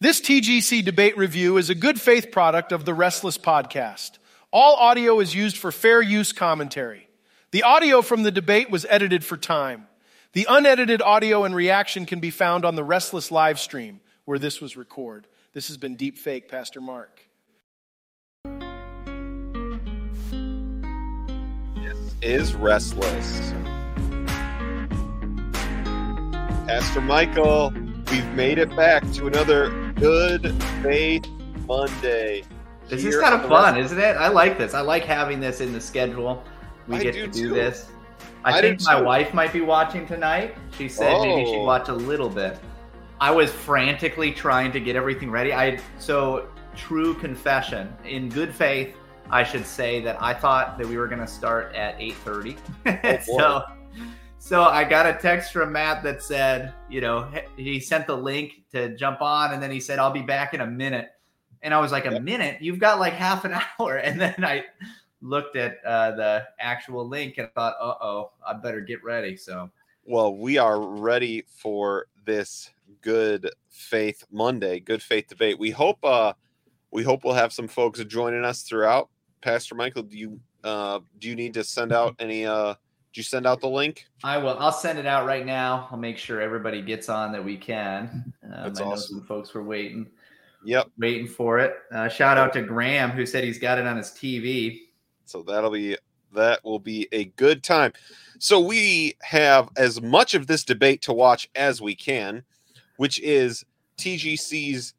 This TGC debate review is a good faith product of the Restless podcast. All audio is used for fair use commentary. The audio from the debate was edited for time. The unedited audio and reaction can be found on the Restless live stream where this was recorded. This has been Deep Fake, Pastor Mark. This is Restless. Pastor Michael, we've made it back to another Good Faith Monday. This is kind of fun, isn't it? I like this. I like having this in the schedule. We I get do to do too. this. I, I think my too. wife might be watching tonight. She said maybe she'd Oh. watch a little bit. I was frantically trying to get everything ready. I so true confession. In good faith, I should say that I thought that we were going to start at 8:30. boy. so so I got a text from Matt that said, you know, he sent the link to jump on and then he said I'll be back in a minute. And I was like, a minute? You've got like half an hour. And then I looked at uh, the actual link and thought, uh oh, I better get ready. So Well, we are ready for this Good Faith Monday, Good Faith debate. We hope uh we hope we'll have some folks joining us throughout. Pastor Michael, do you uh do you need to send out any uh you send out the link? I will. I'll send it out right now. I'll make sure everybody gets on that we can. Um, That's I know awesome. some folks were waiting, Yep. waiting for it. Uh, shout out to Graham who said he's got it on his TV. So that'll be that will be a good time. So we have as much of this debate to watch as we can, which is TGC's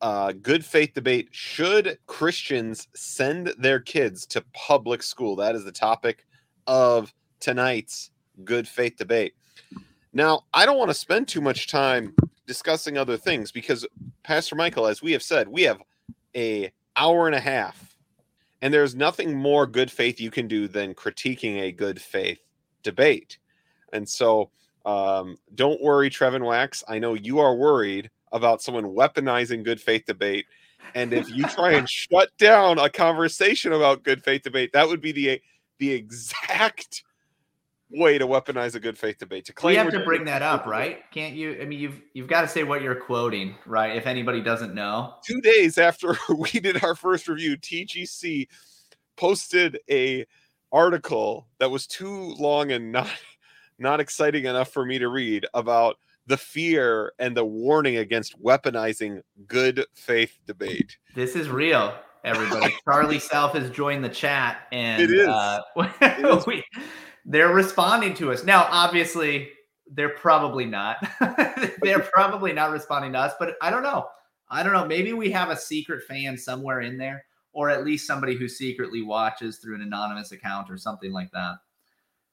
uh, good faith debate. Should Christians send their kids to public school? That is the topic of tonight's good faith debate. Now, I don't want to spend too much time discussing other things because Pastor Michael, as we have said, we have a hour and a half and there's nothing more good faith you can do than critiquing a good faith debate. And so um, don't worry, Trevin Wax. I know you are worried about someone weaponizing good faith debate. And if you try and shut down a conversation about good faith debate, that would be the the exact way to weaponize a good faith debate. To We claim have we're to bring that up, right? Can't you? I mean, you've you've got to say what you're quoting, right? If anybody doesn't know, two days after we did our first review, TGC posted a article that was too long and not not exciting enough for me to read about the fear and the warning against weaponizing good faith debate. this is real. Everybody, Charlie South has joined the chat, and It is. Uh, is. we, they're responding to us now. Obviously, they're probably not. they're probably not responding to us, but I don't know. I don't know. Maybe we have a secret fan somewhere in there, or at least somebody who secretly watches through an anonymous account or something like that.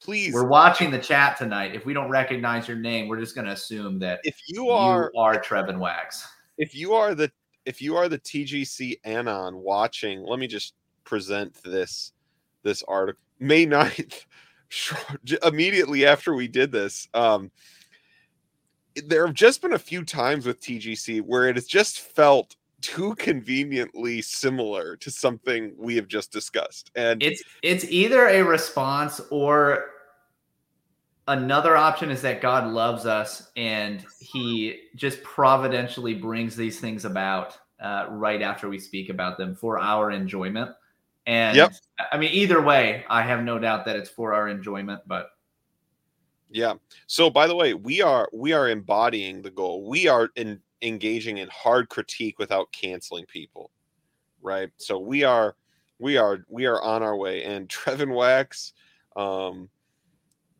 Please, We're watching the chat tonight. If we don't recognize your name, we're just going to assume that if you are you are Trevin Wax. if you are the if you are the TGC anon watching, let me just present this this article May 9th immediately after we did this. Um there have just been a few times with TGC where it has just felt too conveniently similar to something we have just discussed. And It's it's either a response or another option is that God loves us and he just providentially brings these things about uh, right after we speak about them for our enjoyment. And Yep. I mean, either way, I have no doubt that it's for our enjoyment, but Yeah. So by the way, we are we are embodying the goal. We are in, engaging in hard critique without canceling people. Right? So we are we are we are on our way and Trevin Wax um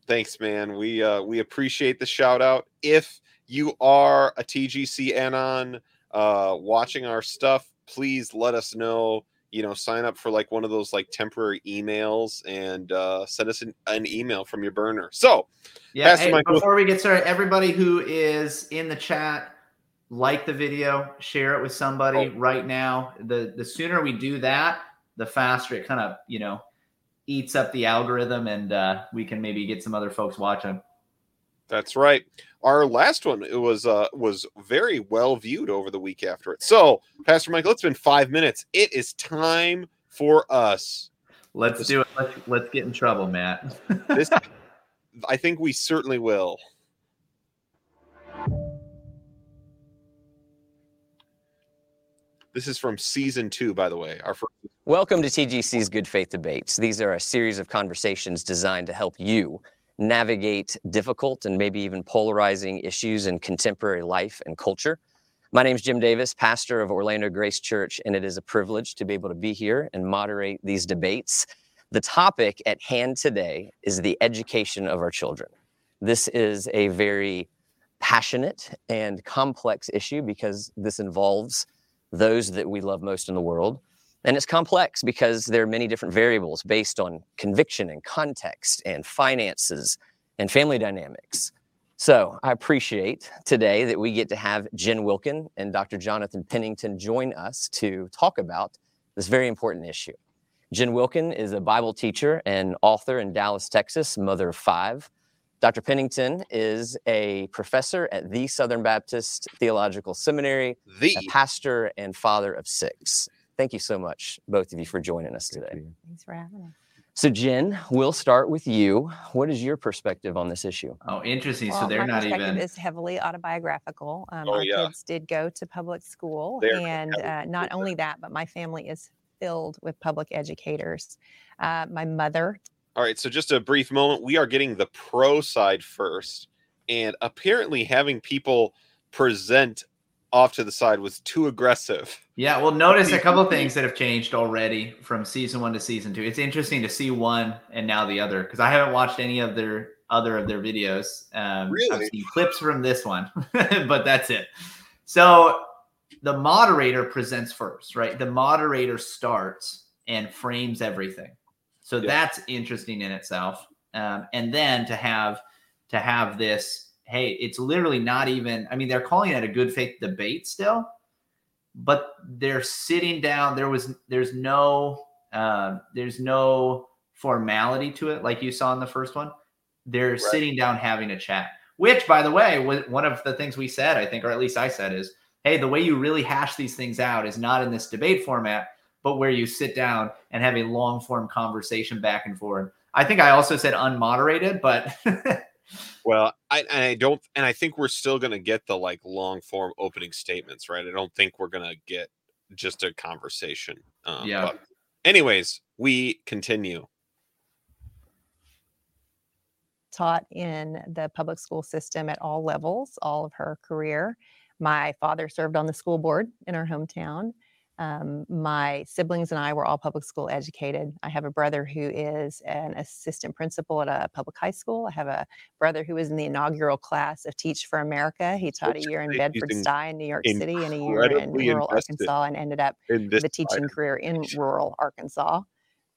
thanks man. We uh we appreciate the shout out. If you are a TGC anon uh watching our stuff, please let us know you know sign up for like one of those like temporary emails and uh send us an, an email from your burner so Yeah. Hey, before we get started, everybody who is in the chat, like the video, share it with somebody Oh. right now. The the sooner we do that, the faster it kind of you know eats up the algorithm, and uh, we can maybe get some other folks watching. That's right. Our last one it was uh was very well viewed over the week after it. So, Pastor Michael, it's been five minutes. It is time for us. Let's This- do it. Let's, let's get in trouble, Matt. This I think we certainly will. This is from season two, by the way. Our first. Welcome to TGC's Good Faith Debates. These are a series of conversations designed to help you navigate difficult and maybe even polarizing issues in contemporary life and culture. My name is Jim Davis, pastor of Orlando Grace Church, and it is a privilege to be able to be here and moderate these debates. The topic at hand today is the education of our children. This is a very passionate and complex issue because this involves those that we love most in the world. And it's complex because there are many different variables based on conviction and context and finances and family dynamics. So I appreciate today that we get to have Jen Wilkin and Dr. Jonathan Pennington join us to talk about this very important issue. Jen Wilkin is a Bible teacher and author in Dallas, Texas, mother of five. Dr. Pennington is a professor at the Southern Baptist Theological Seminary, The a pastor and father of six. Thank you so much, both of you, for joining us today. Thanks for having us. So, Jen, we'll start with you. What is your perspective on this issue? Oh, interesting. so they're my not perspective even. is heavily autobiographical. Um, Oh, our yeah. kids did go to public school, They're and uh, not only that, but my family is filled with public educators. Uh, my mother All right, so just a brief moment. We are getting the pro side first, and apparently having people present off to the side was too aggressive. Yeah, well, notice a couple things that have changed already from season one to season two. It's interesting to see one and now the other because I haven't watched any of their other of their videos. Um, I've Really? seen clips from this one, but that's it. So the moderator presents first, right? The moderator starts and frames everything. So Yeah. that's interesting in itself. Um, and then to have to have this, hey, it's literally not even. I mean, they're calling it a good faith debate still, but they're sitting down. There was there's no uh, there's no formality to it like you saw in the first one. They're sitting down having a chat. Which, by the way, was one of the things we said, I think, or at least I said, is hey, the way you really hash these things out is not in this debate format, but where you sit down and have a long form conversation back and forth. I think I also said unmoderated, but Well, I and I don't, and I think we're still gonna get the like long form opening statements, right? I don't think we're gonna get just a conversation. Um, Yeah. but anyways, we continue. taught in the public school system at all levels, all of her career. My father served on the school board in our hometown. Um, my siblings and I were all public school educated. I have a brother who is an assistant principal at a public high school. I have a brother who was in the inaugural class of Teach for America. He taught a year in Bedford Stuy in New York City and a year in rural Arkansas and ended up In this the teaching career in rural Arkansas.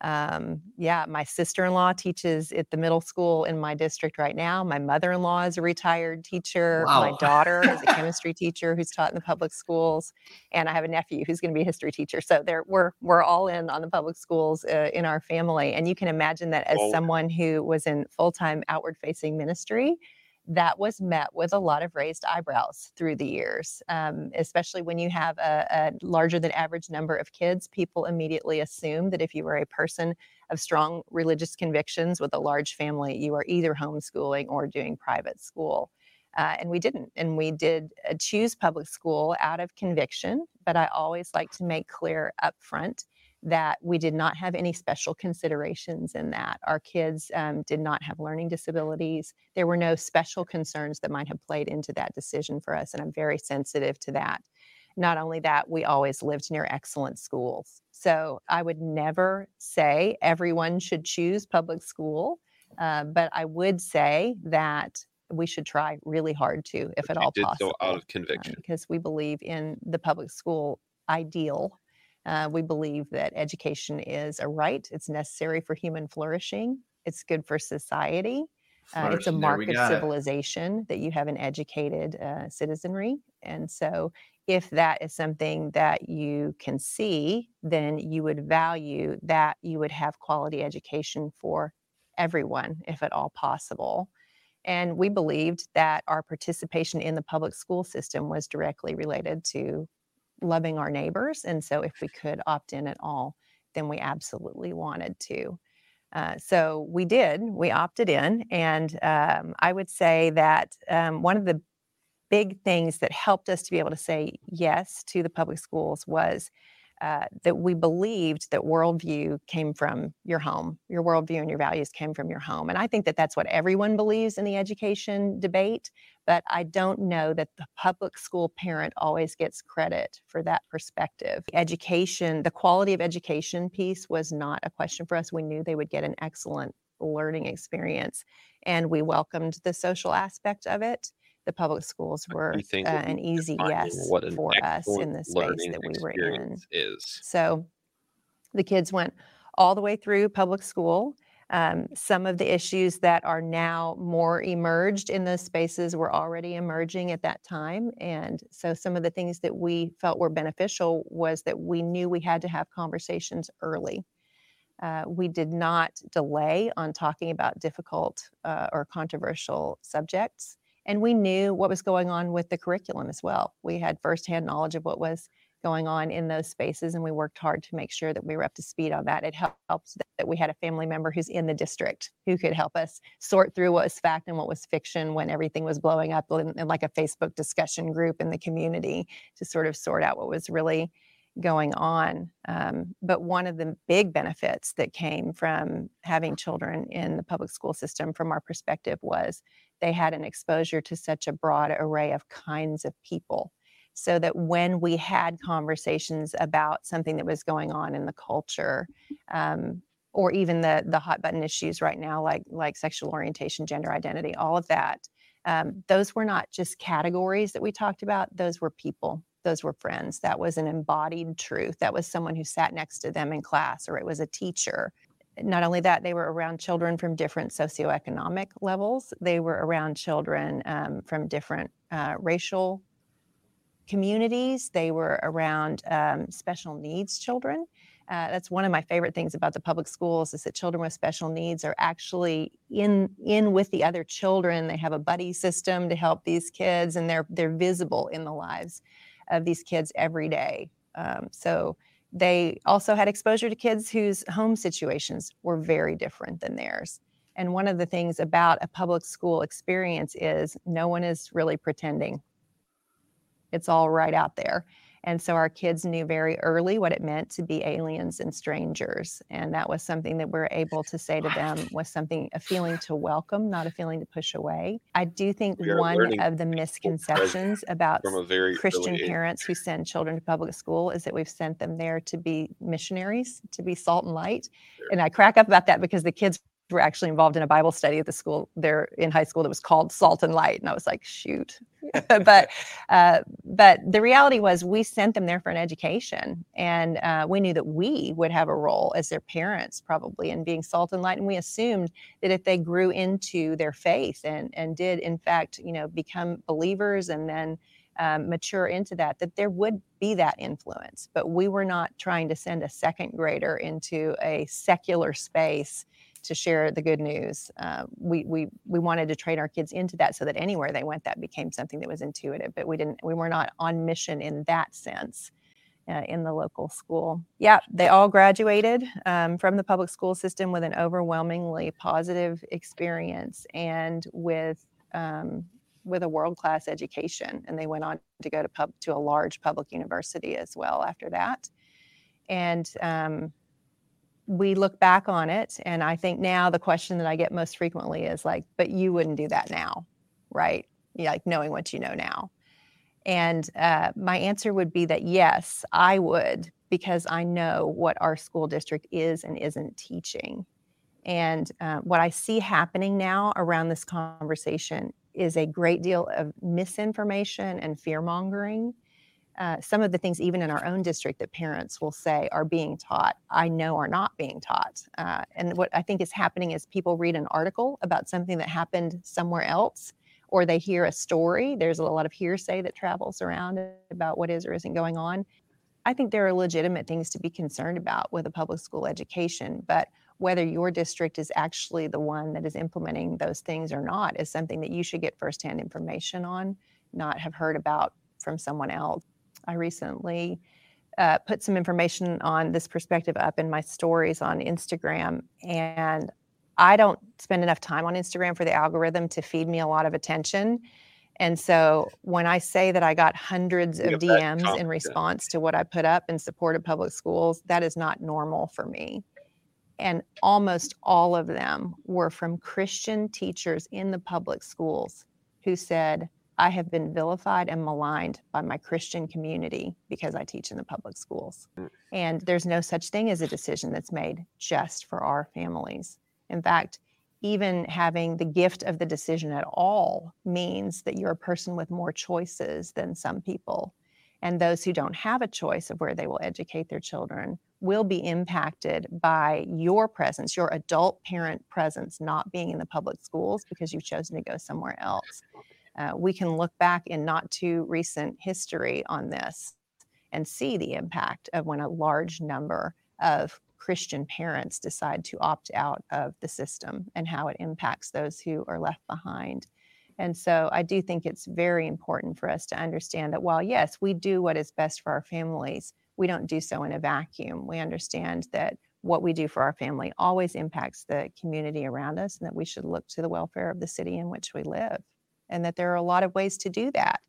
Um, yeah, my sister in law teaches at the middle school in my district right now. My mother in law is a retired teacher. My daughter is a chemistry teacher who's taught in the public schools. And I have a nephew who's going to be a history teacher. So there, we're, we're all in on the public schools uh, in our family. And you can imagine that as Oh. someone who was in full time outward facing ministry, that was met with a lot of raised eyebrows through the years, um, especially when you have a, a larger than average number of kids. People immediately assume that if you were a person of strong religious convictions with a large family, you are either homeschooling or doing private school. Uh, and we didn't. And we did uh, choose public school out of conviction. But I always like to make clear up front that we did not have any special considerations in that. Our kids um, did not have learning disabilities. There were no special concerns that might have played into that decision for us. And I'm very sensitive to that. Not only that, we always lived near excellent schools. So I would never say everyone should choose public school, uh, but I would say that we should try really hard to, if at all did possible so out of um, conviction. because we believe in the public school ideal. Uh, we believe that education is a right, it's necessary for human flourishing, it's good for society. Uh, it's a mark of got it. civilization that you have an educated uh, citizenry. And so, if that is something that you can see, then you would value that you would have quality education for everyone, if at all possible. And we believed that our participation in the public school system was directly related to loving our neighbors. And so, if we could opt in at all, then we absolutely wanted to. Uh, so we did, we opted in. And um, I would say that um, one of the big things that helped us to be able to say yes to the public schools was uh, that we believed that worldview came from your home. Your worldview and your values came from your home. And I think that that's what everyone believes in the education debate. But I don't know that the public school parent always gets credit for that perspective. Education, the quality of education piece was not a question for us. We knew they would get an excellent learning experience. And we welcomed the social aspect of it the public schools were uh, an easy yes an for us in the space that we were in. Is so the kids went all the way through public school. Um, some of the issues that are now more emerged in those spaces were already emerging at that time. And so some of the things that we felt were beneficial was that we knew we had to have conversations early. Uh, we did not delay on talking about difficult uh, or controversial subjects. And we knew what was going on with the curriculum as well. We had firsthand knowledge of what was going on in those spaces, and we worked hard to make sure that we were up to speed on that. It helped that we had a family member who's in the district who could help us sort through what was fact and what was fiction when everything was blowing up in, in like a Facebook discussion group in the community to sort of sort out what was really going on. Um, but one of the big benefits that came from having children in the public school system, from our perspective, was they had an exposure to such a broad array of kinds of people. So that when we had conversations about something that was going on in the culture, um, or even the the hot button issues right now, like like sexual orientation, gender identity, all of that, um, those were not just categories that we talked about; those were people those were friends. That was an embodied truth. That was someone who sat next to them in class, or it was a teacher. Not only that, they were around children from different socioeconomic levels. They were around children um, from different uh, racial communities. They were around um, special needs children. Uh, that's one of my favorite things about the public schools is that children with special needs are actually in in with the other children. They have a buddy system to help these kids, and they're they're visible in the lives of these kids every day. Um, so they also had exposure to kids whose home situations were very different than theirs. And one of the things about a public school experience is no one is really pretending. It's all right out there. And so our kids knew very early what it meant to be aliens and strangers. And that was something that we are able to say to them was something, a feeling to welcome, not a feeling to push away. I do think one of the misconceptions about Christian parents who send children to public school is that we've sent them there to be missionaries, to be salt and light. And I crack up about that because the kids were actually involved in a Bible study at the school there in high school that was called Salt and Light, and I was like, shoot. but uh, but the reality was we sent them there for an education, and uh, we knew that we would have a role as their parents probably in being salt and light, and we assumed that if they grew into their faith and and did in fact you know become believers and then um, mature into that, that there would be that influence. But we were not trying to send a second grader into a secular space to share the good news. Uh, we we we wanted to train our kids into that so that anywhere they went, that became something that was intuitive. But we didn't. We were not on mission in that sense. Uh, in the local school. Yeah, they all graduated um, from the public school system with an overwhelmingly positive experience and with um, with a world class education. And they went on to go to pub to a large public university as well after that. And um, we look back on it and i think now the question that i get most frequently is like but you wouldn't do that now right? Yeah, like knowing what you know now. And uh, my answer would be that yes i would because i know what our school district is and isn't teaching. And uh, what i see happening now around this conversation is a great deal of misinformation and fear mongering uh, some of the things, even in our own district, that parents will say are being taught, I know are not being taught. Uh, and what I think is happening is people read an article about something that happened somewhere else, or they hear a story. There's a lot of hearsay that travels around about what is or isn't going on. I think there are legitimate things to be concerned about with a public school education, but whether your district is actually the one that is implementing those things or not is something that you should get firsthand information on, not have heard about from someone else. I recently uh, put some information on this perspective up in my stories on Instagram. And I don't spend enough time on Instagram for the algorithm to feed me a lot of attention. And so when I say that I got hundreds of DMs in response to what I put up in support of public schools, that is not normal for me. And almost all of them were from Christian teachers in the public schools who said, I have been vilified and maligned by my Christian community because I teach in the public schools. Mm. And there's no such thing as a decision that's made just for our families. In fact, even having the gift of the decision at all means that you're a person with more choices than some people. And those who don't have a choice of where they will educate their children will be impacted by your presence, your adult parent presence not being in the public schools because you've chosen to go somewhere else. Uh, we can look back in not too recent history on this and see the impact of when a large number of Christian parents decide to opt out of the system and how it impacts those who are left behind. And so I do think it's very important for us to understand that while, yes, we do what is best for our families, we don't do so in a vacuum. We understand that what we do for our family always impacts the community around us and that we should look to the welfare of the city in which we live. And that there are a lot of ways to do that.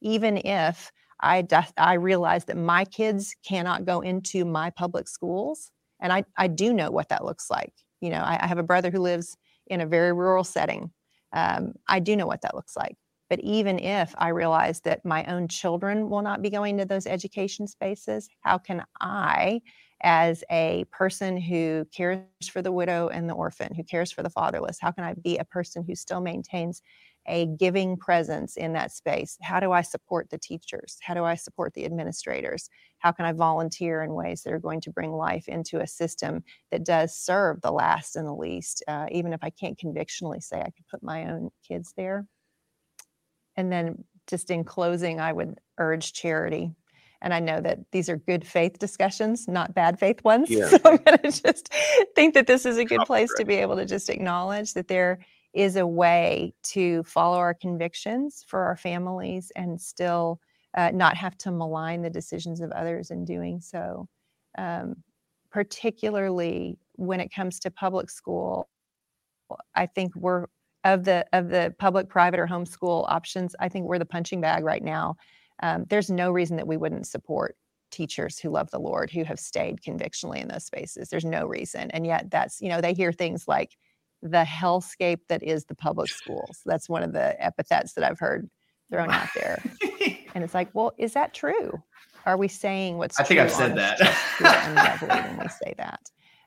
Even if I, I realize that my kids cannot go into my public schools, and I, I do know what that looks like. You know, I, I have a brother who lives in a very rural setting. Um, I do know what that looks like. But even if I realize that my own children will not be going to those education spaces, how can I, as a person who cares for the widow and the orphan, who cares for the fatherless, how can I be a person who still maintains a giving presence in that space? How do I support the teachers? How do I support the administrators? How can I volunteer in ways that are going to bring life into a system that does serve the last and the least, uh, even if I can't convictionally say I could put my own kids there? And then, just in closing, I would urge charity. And I know that these are good faith discussions, not bad faith ones. Yeah. So I'm going to just think that this is a good place to be able to just acknowledge that there is a way to follow our convictions for our families and still uh, not have to malign the decisions of others in doing so. Um, particularly when it comes to public school, I think we're of the of the public, private, or homeschool options. I think we're the punching bag right now. Um, there's no reason that we wouldn't support teachers who love the Lord who have stayed convictionally in those spaces. There's no reason, and yet that's you know they hear things like the hellscape that is the public schools. That's one of the epithets that I've heard thrown out there. And it's like, well, is that true? Are we saying what's I think I've said that. and lovely when we say that?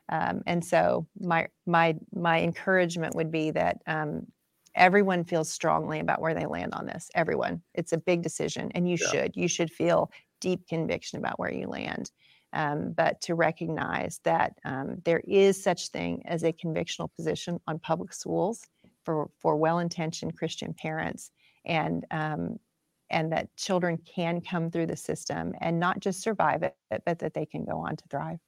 Um, and so my my my encouragement would be that um, everyone feels strongly about where they land on this. Everyone, it's a big decision, and you Yeah. should you should feel deep conviction about where you land. Um, but to recognize that um, there is such thing as a convictional position on public schools for for well-intentioned Christian parents, and um, and that children can come through the system and not just survive it, but that they can go on to thrive.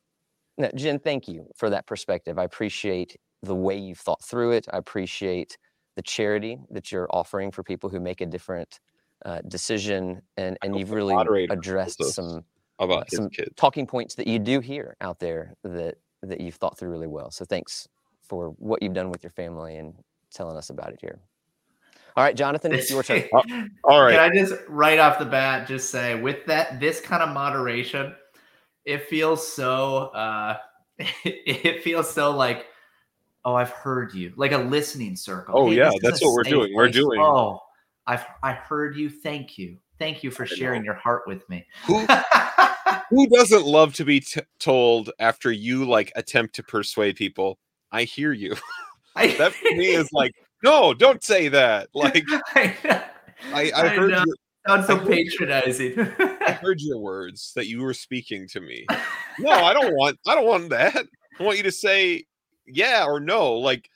Now, Jen, thank you for that perspective. I appreciate the way you've thought through it. I appreciate the charity that you're offering for people who make a different uh, decision, and and you've really addressed knows this. some about uh, his some kids. talking points that you do hear out there that that you've thought through really well. So thanks for what you've done with your family and telling us about it here. All right, Jonathan, it's your turn. All right. Can I just right off the bat just say with that this kind of moderation, it feels so uh it feels so like oh I've heard you like a listening circle. Oh, yeah, that's what we're safe doing. We're doing- Oh, I've I heard you. Thank you. Thank you for I know. sharing your heart with me. Who who doesn't love to be t- told after you like attempt to persuade people? I hear you. I, That for me is like, no, don't say that. Like I, I, I I heard your, sounds so I patronizing. I heard your words that you were speaking to me. No, I don't want I don't want that. I want you to say yeah or no. Like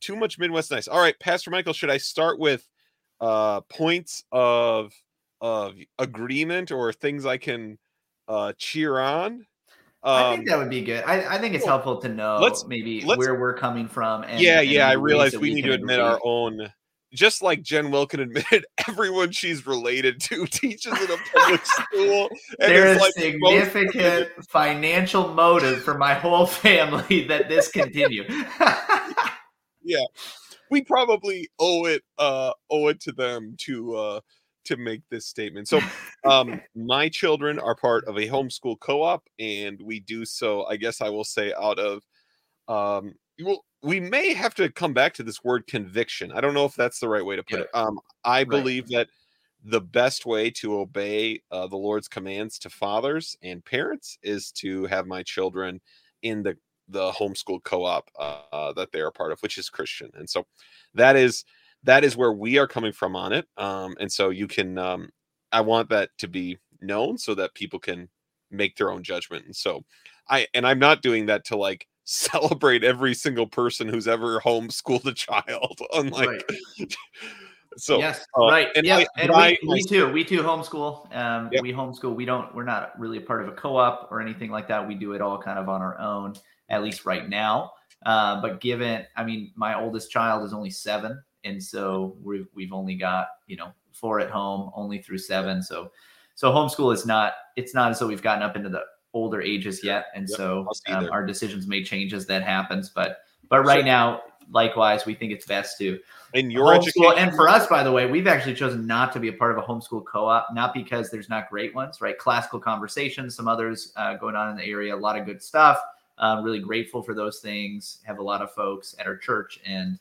too much Midwest nice. All right, Pastor Michael, should I start with uh points of of agreement or things I can uh cheer on? I Um, think that would be good. I, I think it's cool. helpful to know Let's- maybe let's- where we're coming from. And, yeah, and yeah, I realize that we need to admit agree. our own just like Jen Wilkin admitted, everyone she's related to teaches in a public school. And There is like most- significant financial motive for my whole family that this continue. Yeah, we probably owe it uh owe it to them to uh to make this statement. So um my children are part of a homeschool co-op and we do so I guess I will say out of um well we may have to come back to this word conviction. I don't know if that's the right way to put Yeah. it. Um I Right. believe that the best way to obey uh, the Lord's commands to fathers and parents is to have my children in the the homeschool co-op uh, uh, that they are part of, which is Christian, and so that is that is where we are coming from on it. Um, and so you can, um, I want that to be known so that people can make their own judgment. And so I and I'm not doing that to like celebrate every single person who's ever homeschooled a child. Unlike so yes, uh, right. and yeah, I- and I we, we too. We too homeschool. Um, we homeschool. We don't. We're not really a part of a co-op or anything like that. We do it all kind of on our own, at least right now. Uh, but given, I mean, my oldest child is only seven, and so we've we've only got you know four at home, only through seven. So, so homeschool is not. It's not as though we've gotten up into the older ages yet, and Yep, so um, our decisions may change as that happens. But but right So- now, likewise, we think it's best to in your homeschool. And for us, by the way, we've actually chosen not to be a part of a homeschool co-op, not because there's not great ones, right? Classical conversations, some others uh, going on in the area, a lot of good stuff. Um, really grateful for those things. Have a lot of folks at our church and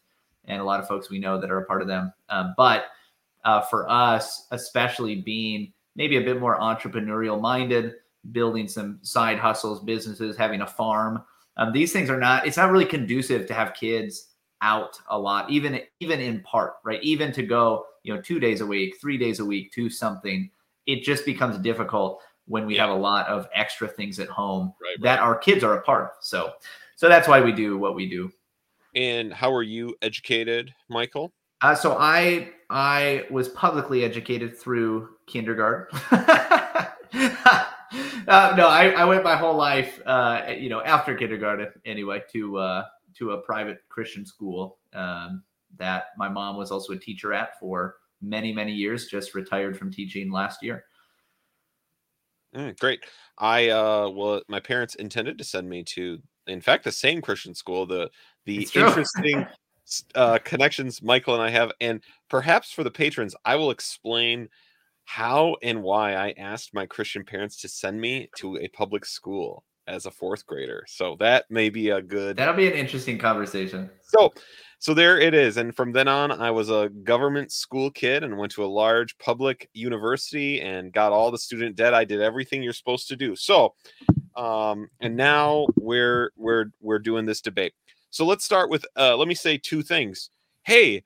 and a lot of folks we know that are a part of them. Um, but uh, for us, especially being maybe a bit more entrepreneurial minded, building some side hustles, businesses, having a farm. Um, these things are not. It's not really conducive to have kids out a lot, even even in part, right? Even to go, you know, two days a week, three days a week to something, it just becomes difficult when we Yeah. have a lot of extra things at home Right, right. that our kids are a part of. So, so that's why we do what we do. And how are you educated, Michael? Uh, so I I was publicly educated through kindergarten. uh, no, I, I went my whole life, uh, you know, after kindergarten anyway, to uh, to a private Christian school um, that my mom was also a teacher at for many many years. Just retired from teaching last year. Mm, great. I uh well my parents intended to send me to in fact the same Christian school, the the interesting uh connections Michael and I have and perhaps for the patrons I will explain how and why I asked my Christian parents to send me to a public school as a fourth grader. So that may be a good That'll be an interesting conversation. so, so there it is. And from then on, I was a government school kid and went to a large public university and got all the student debt. I did everything you're supposed to do. So, um, and now we're we're we're doing this debate. So let's start with uh, let me say two things. Hey,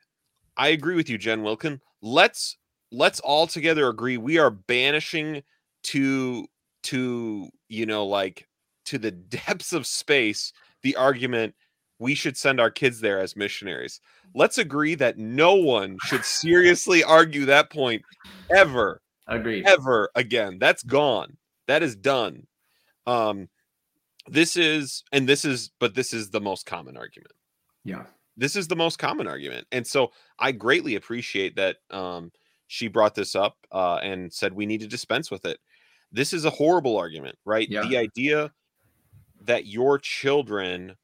I agree with you, Jen Wilkin. Let's let's all together agree we are banishing to to you know like to the depths of space the argument we should send our kids there as missionaries. Let's agree that no one should seriously argue that point ever, Agreed. ever again. That's gone. That is done. Um, this is, and this is, but this is the most common argument. Yeah. This is the most common argument, and so I greatly appreciate that um, she brought this up uh, and said we need to dispense with it. This is a horrible argument, right? Yeah. The idea that your children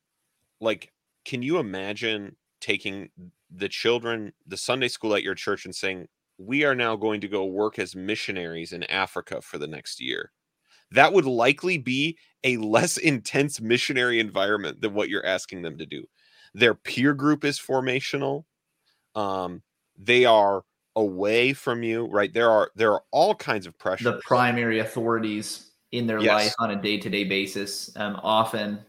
like can you imagine taking the children the sunday school at your church and saying we are now going to go work as missionaries in africa for the next year that would likely be a less intense missionary environment than what you're asking them to do. Their peer group is formational. Um they are away from you right? There are there are all kinds of pressures. The primary authorities in their Yes. life on a day-to-day basis um, often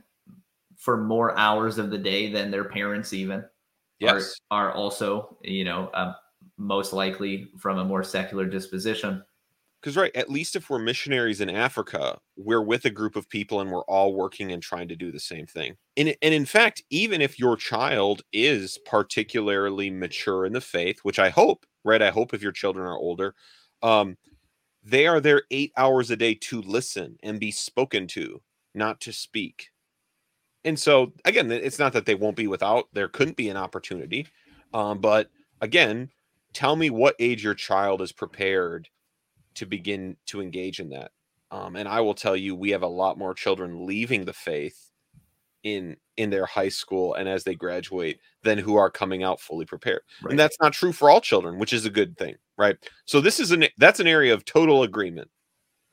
for more hours of the day than their parents even yes. are, are also you know um, most likely from a more secular disposition Because right, at least if we're missionaries in Africa, we're with a group of people and we're all working and trying to do the same thing. And and in fact, even if your child is particularly mature in the faith, which I hope, right? I hope if your children are older, um, they are there eight hours a day to listen and be spoken to, not to speak. And so again, it's not that they won't be without. There couldn't be an opportunity, um, but again, tell me what age your child is prepared to begin to engage in that. Um, and I will tell you, we have a lot more children leaving the faith in in their high school and as they graduate than who are coming out fully prepared. Right. And that's not true for all children, which is a good thing, right? So this is an that's an area of total agreement.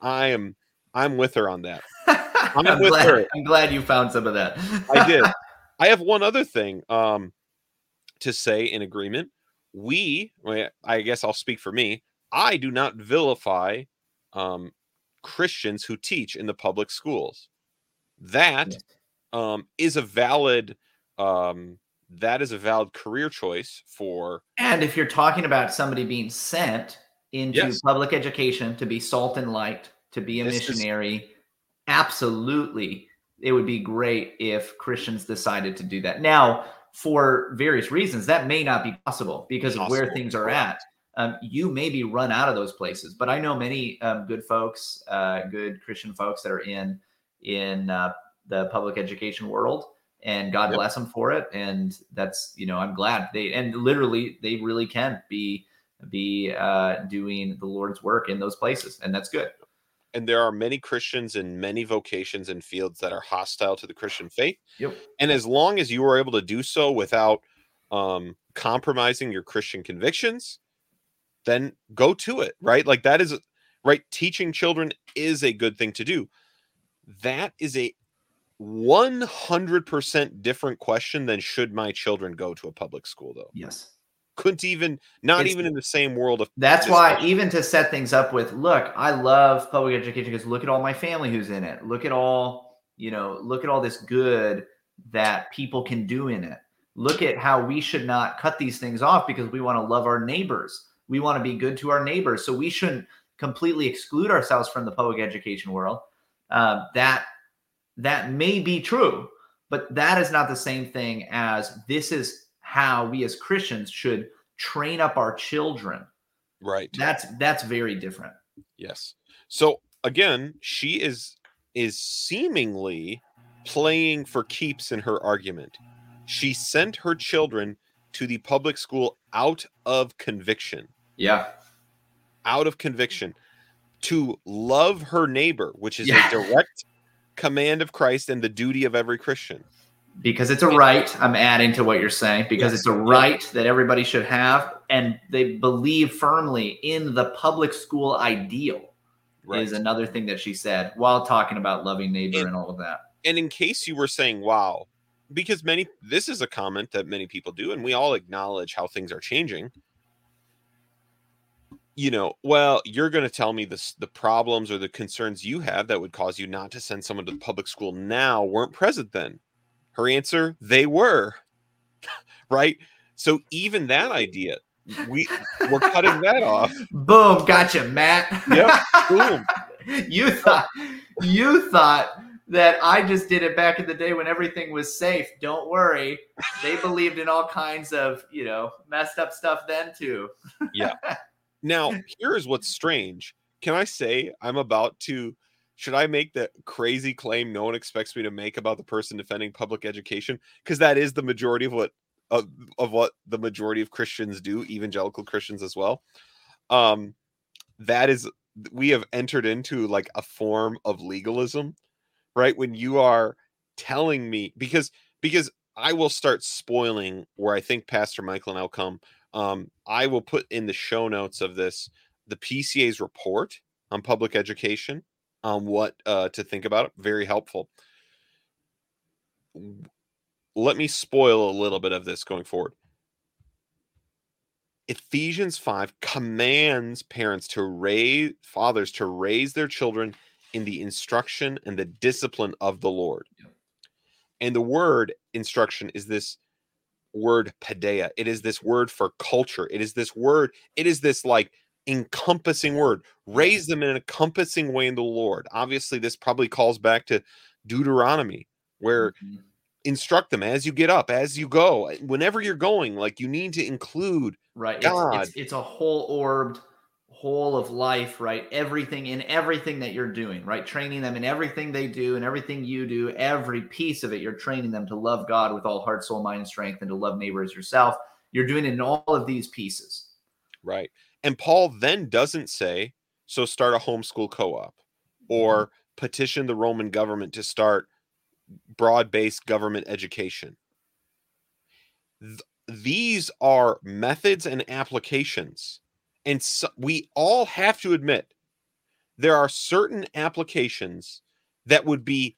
I am I'm with her on that. I'm, with glad, her. I'm glad you found some of that. I did. I have one other thing um, to say in agreement. We, I guess I'll speak for me. I do not vilify um, Christians who teach in the public schools. That um, is a valid. Um, that is a valid career choice for And if you're talking about somebody being sent into Yes. public education to be salt and light, to be a This is- missionary, absolutely, it would be great if Christians decided to do that. Now, for various reasons, that may not be possible because of where things are at. Um, you may be run out of those places, but I know many um, good folks, uh, good Christian folks that are in in uh, the public education world, and God Yep. bless them for it. And that's you know I'm glad they and literally they really can be be uh, doing the Lord's work in those places, and that's good. and there are many Christians in many vocations and fields that are hostile to the Christian faith. Yep. And as long as you are able to do so without um, compromising your Christian convictions, then go to it, right? Like that is right. Teaching children is a good thing to do. That is a 100% different question than should my children go to a public school, though. Yes. Couldn't even, not It's- even in the same world of That's why, like- even to set things up with, look, I love public education because look at all my family who's in it. Look at all, you know, look at all this good that people can do in it. Look at how we should not cut these things off because we want to love our neighbors. We want to be good to our neighbors. So we shouldn't completely exclude ourselves from the public education world. Um, that that may be true, but that is not the same thing as this is how we as Christians should train up our children right. that's that's very different Yes. So again, she is is seemingly playing for keeps in her argument. She sent her children to the public school out of conviction, yeah out of conviction to love her neighbor, which is Yeah. a direct command of Christ and the duty of every Christian. because it's a right i'm adding to what you're saying because Yes. it's a right that everybody should have and they believe firmly in the public school ideal Right. is another thing that she said while talking about loving neighbor and all of that and in case you were saying wow because many this is a comment that many people do and we all acknowledge how things are changing you know well you're going to tell me this the problems or the concerns you have that would cause you not to send someone to the public school now weren't present then her answer they were right so even that idea we we're cutting that off boom gotcha matt Yep, boom. you thought you thought that I just did it back in the day when everything was safe. Don't worry. They believed in all kinds of, you know, messed up stuff then too. Now, here is what's strange. Can I say I'm about to should I make the crazy claim no one expects me to make about the person defending public education? Because that is the majority of what of, of what the majority of Christians do, evangelical Christians as well. Um that is we have entered into like a form of legalism, right? When you are telling me because because I will start spoiling where I think Pastor Michael and I'll come um, I will put in the show notes of this the PCA's report on public education on what uh, to think about it. Very helpful. Let me spoil a little bit of this going forward. Ephesians 5 commands parents to raise fathers to raise their children in the instruction and the discipline of the Lord. And the word instruction is this word paideia. It is this word for culture. It is this word, it is this like encompassing word. Raise them in an encompassing way in the Lord. Obviously, this probably calls back to Deuteronomy, where Mhm. instruct them as you get up, as you go, whenever you're going. Like you need to include Right. It's, God. it's, it's a whole orbed whole of life, right? Everything in everything that you're doing, right? Training them in everything they do and everything you do, every piece of it, you're training them to love God with all heart, soul, mind, and strength, and to love neighbor as yourself. You're doing it in all of these pieces. Right. And Paul then doesn't say, so start a homeschool co op or mm-hmm. petition the Roman government to start broad-based government education. Th- these are methods and applications, and so, we all have to admit there are certain applications that would be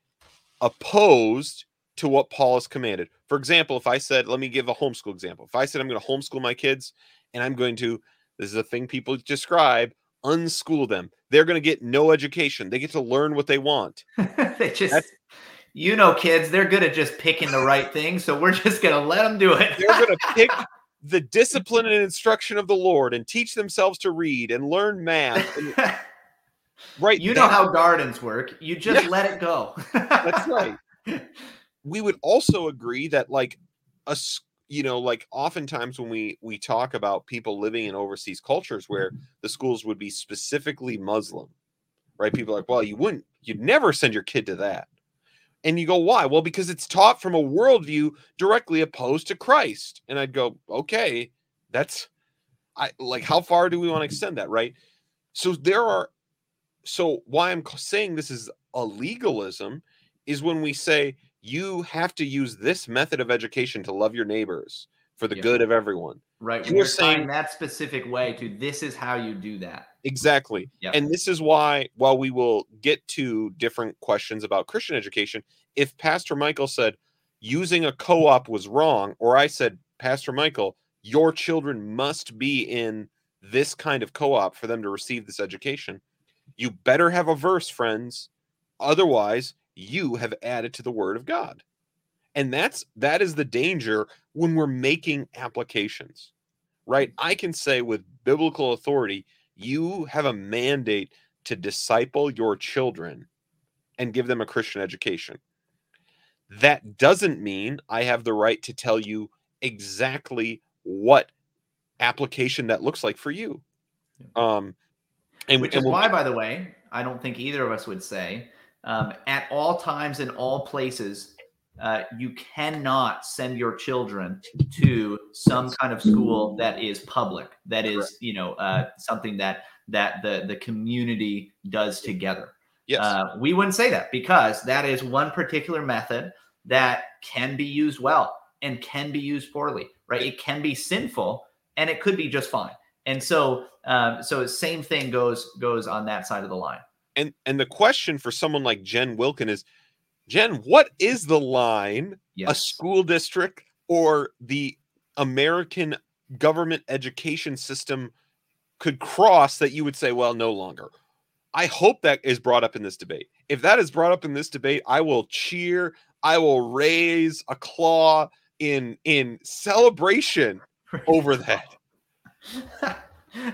opposed to what Paul has commanded. For example, if I said, let me give a homeschool example. If I said I'm going to homeschool my kids and I'm going to, this is a thing people describe, unschool them. They're going to get no education. They get to learn what they want. they just, That's- you know, kids, they're good at just picking the right thing. So we're just going to let them do it. They're going to pick the discipline and instruction of the Lord and teach themselves to read and learn math. And, right. you know how gardens work. You just Yeah. let it go. That's right. we would also agree that like us you know like oftentimes when we we talk about people living in overseas cultures where the schools would be specifically muslim right people are like well you wouldn't you'd never send your kid to that and you go why well because it's taught from a worldview directly opposed to christ and i'd go okay that's i like how far do we want to extend that right so there are so why i'm saying this is a legalism is when we say you have to use this method of education to love your neighbors for the Yeah. good of everyone. right. You When were you're saying saying- that specific way to this is how you do that. Exactly. Yep. And this is why, while we will get to different questions about Christian education, if Pastor Michael said using a co op was wrong, or I said, Pastor Michael, your children must be in this kind of co op for them to receive this education, you better have a verse, friends. Otherwise, you have added to the word of God. And that's that is the danger when we're making applications. Right? I can say with biblical authority, you have a mandate to disciple your children and give them a Christian education. That doesn't mean I have the right to tell you exactly what application that looks like for you. Um, and, Which and is we'll why, by the way, I don't think either of us would say um, at all times in all places, uh, you cannot send your children to some kind of school that is public, that is, you know, uh, something that that the the community does together. yes, Uh, we wouldn't say that because that is one particular method that can be used well and can be used poorly, right? It can be sinful and it could be just fine. And so, um, so same thing goes goes on that side of the line. and and the question for someone like Jen Wilkin is, Jen, what is the line a school district or the American government education system could cross that you would say, well, no longer. I hope that is brought up in this debate. If that is brought up in this debate, I will cheer. I will raise a claw in in celebration over that.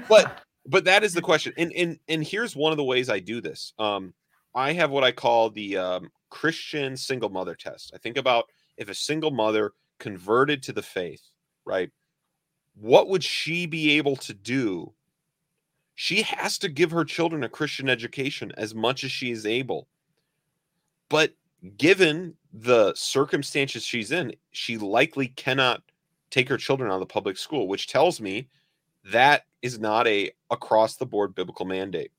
But but that is the question. And and and here's one of the ways I do this. Um, I have what I call the um, Christian single mother test. I think about if a single mother converted to the faith, right? What would she be able to do? She has to give her children a Christian education as much as she is able. But given the circumstances she's in, she likely cannot take her children out of the public school, which tells me that is not a across the board biblical mandate.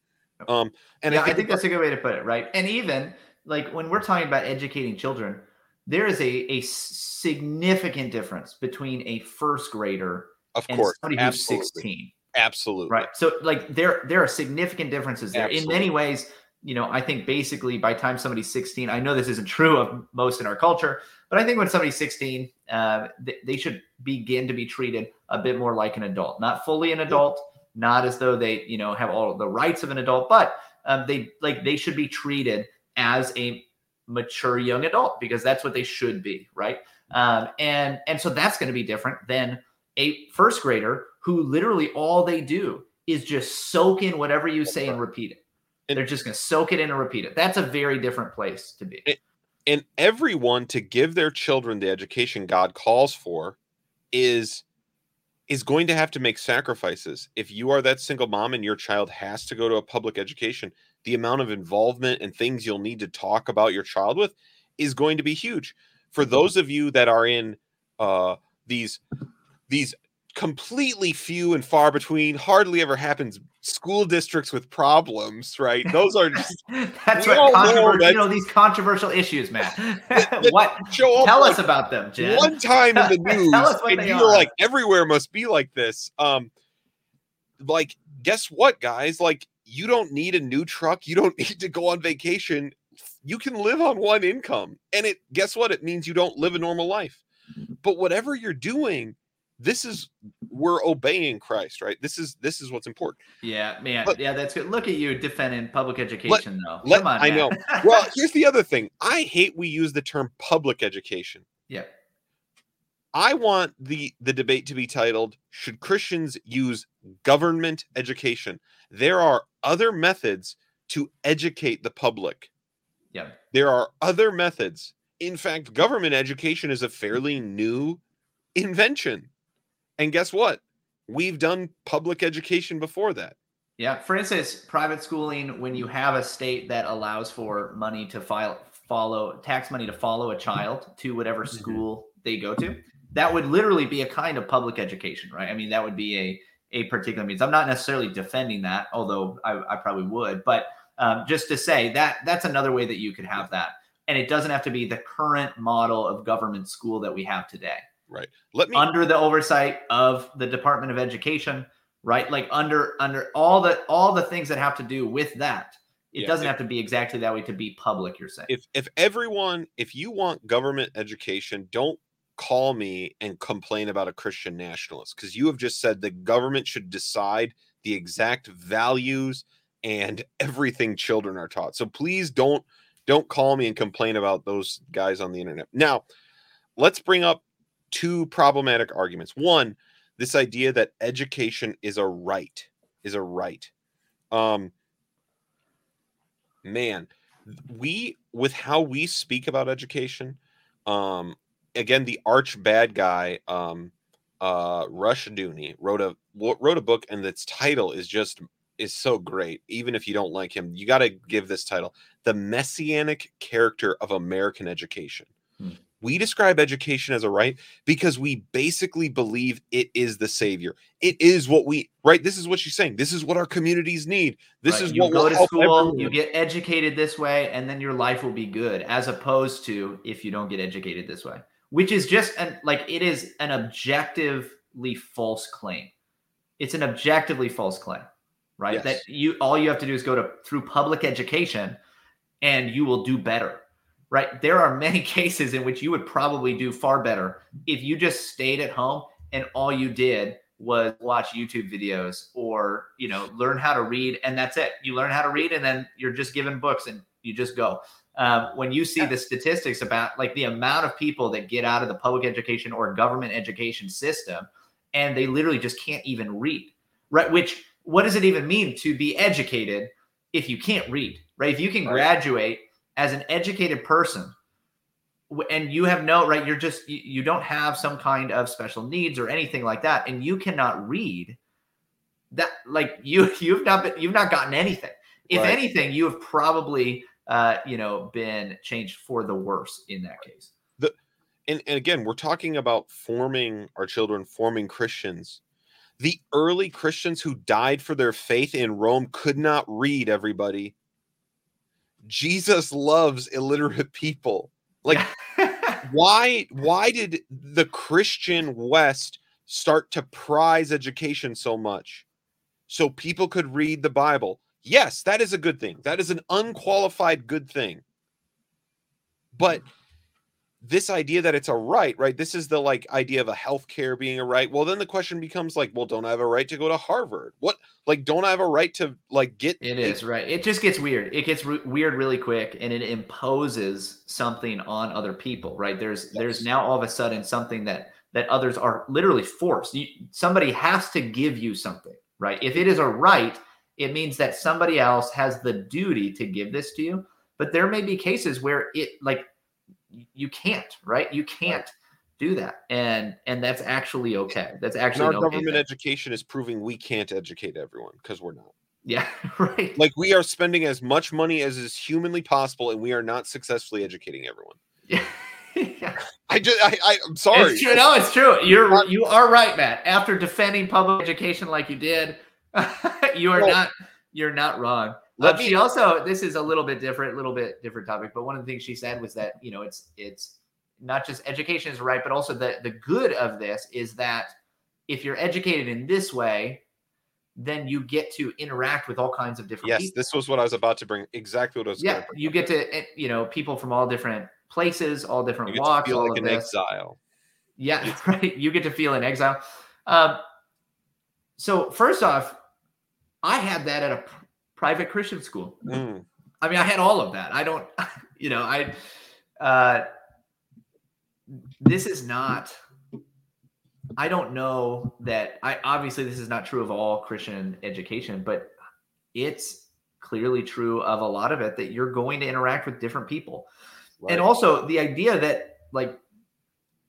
Um, and yeah, I think, that's a good way to put it, right? And even like when we're talking about educating children, there is a, a significant difference between a first grader of and course, somebody who's 16. absolutely, Right. So like there there are significant differences there. In many ways, you know, I think basically by time somebody's 16, I know this isn't true of most in our culture, but I think when somebody's 16, uh, th- they should begin to be treated a bit more like an adult, not fully an adult, not as though they, you know, have all the rights of an adult, but um, they like they should be treated as a mature young adult because that's what they should be, right? Um, and and so that's going to be different than a first grader who literally all they do is just soak in whatever you say and repeat it. And- They're just going to soak it in and repeat it. That's a very different place to be. and everyone to give their children the education God calls for is is going to have to make sacrifices. If you are that single mom and your child has to go to a public education, the amount of involvement and things you'll need to talk about your child with is going to be huge. For those of you that are in uh, these these completely few and far between, hardly ever happens school districts with problems, right? Those are just That's what controversial, that- you know, these controversial issues, man. what? show Tell like, us about them, Jen. one time in the news, Tell us what and you're like, everywhere must be like this. Um, like, guess what, guys? Like, you don't need a new truck. You don't need to go on vacation. You can live on one income, and it. Guess what? It means you don't live a normal life. But whatever you're doing, this is we're obeying Christ, right? This is this is what's important. Yeah, man. But- yeah, that's good. Look at you defending public education, though. let- Come on, I man. know. Well, here's the other thing. I hate we use the term public education. yeah, I want the the debate to be titled Should Christians use government education? There are other methods to educate the public. yeah. There are other methods. In fact, government education is a fairly new invention. And guess what? We've done public education before that. Yeah. For instance, private schooling, when you have a state that allows for money to file, follow tax money to follow a child to whatever Mhm. school they go to, that would literally be a kind of public education, right? I mean, that would be a a particular means. I'm not necessarily defending that, although I, I probably would, but um, just to say that that's another way that you could have that, and it doesn't have to be the current model of government school that we have today Right. Let me under the oversight of the Department of Education, right? Like under under all the all the things that have to do with that. It Yeah, doesn't if- have to be exactly that way to be public. You're saying, if if everyone if you want government education don't call me and complain about a christian nationalist because you have just said the government should decide the exact values and everything children are taught. So please don't don't call me and complain about those guys on the internet. Now let's bring up two problematic arguments. One this idea that education is a right is a right. Um man we with how we speak about education um again the arch bad guy um uh Rushdoony wrote a wrote a book and its title is just is so great even if you don't like him. You got to give this title the messianic character of american education. Hmm. we describe education as a right because we basically believe it is the savior. It is what we right? This is what she's saying. This is what our communities need. This right, is you what go to school, everyone. you get educated this way, and then your life will be good, as opposed to if you don't get educated this way, which is just an like it is an objectively false claim. It's an objectively false claim, right? Yes. That you all you have to do is go to through public education, and you will do better. Right. There are many cases in which you would probably do far better if you just stayed at home and all you did was watch YouTube videos or, you know, learn how to read and that's it. You learn how to read and then you're just given books and you just go. Um, when you see the statistics about like the amount of people that get out of the public education or government education system and they literally just can't even read, right? Which, what does it even mean to be educated if you can't read, right? If you can graduate as an educated person and you have no right you're just you, you don't have some kind of special needs or anything like that and you cannot read that like you you've not been you've not gotten anything if Right. anything you have probably uh you know been changed for the worse in that case The, and, and again, we're talking about forming our children, forming Christians. The early Christians who died for their faith in Rome could not read everybody. Jesus loves illiterate people. Like, why why did the Christian West start to prize education so much? So people could read the Bible. Yes, that is a good thing. That is an unqualified good thing. But this idea that it's a right, right? This is the like idea of a healthcare being a right. Well, then the question becomes like, well, don't I have a right to go to Harvard? What like don't I have a right to like get It is right. It just gets weird. It gets re- weird really quick, and it imposes something on other people. Right? There's there's now all of a sudden something that that others are literally forced. You, somebody has to give you something. Right? If it is a right, it means that somebody else has the duty to give this to you. But there may be cases where it like you can't. Right? You can't do that, and and that's actually okay. That's And actually our okay government thing. education is proving we can't educate everyone because we're not. yeah. Right. Like we are spending as much money as is humanly possible, and we are not successfully educating everyone. yeah. I just, I, I I'm sorry. It's true. No, it's true. You're you are right, Matt. After defending public education like you did, you are Well- not you're not wrong. Let Um, me- she also this is a little bit different, little bit different topic, but one of the things she said was that you know it's it's not just education is right, but also the the good of this is that if you're educated in this way, then you get to interact with all kinds of different Yes, people. this was what I was about to bring. Exactly what I was. Yeah, bring you get to eh, you know people from all different places, all different You get to walks, feel all like of an this. exile. Yeah, right. You get to feel in exile. Um, so first off, I had that at a private Christian school. Mm, I mean, I had all of that. I don't, you know, I, uh, this is not, I don't know that I obviously this is not true of all Christian education, but it's clearly true of a lot of it that you're going to interact with different people. right. And also the idea that like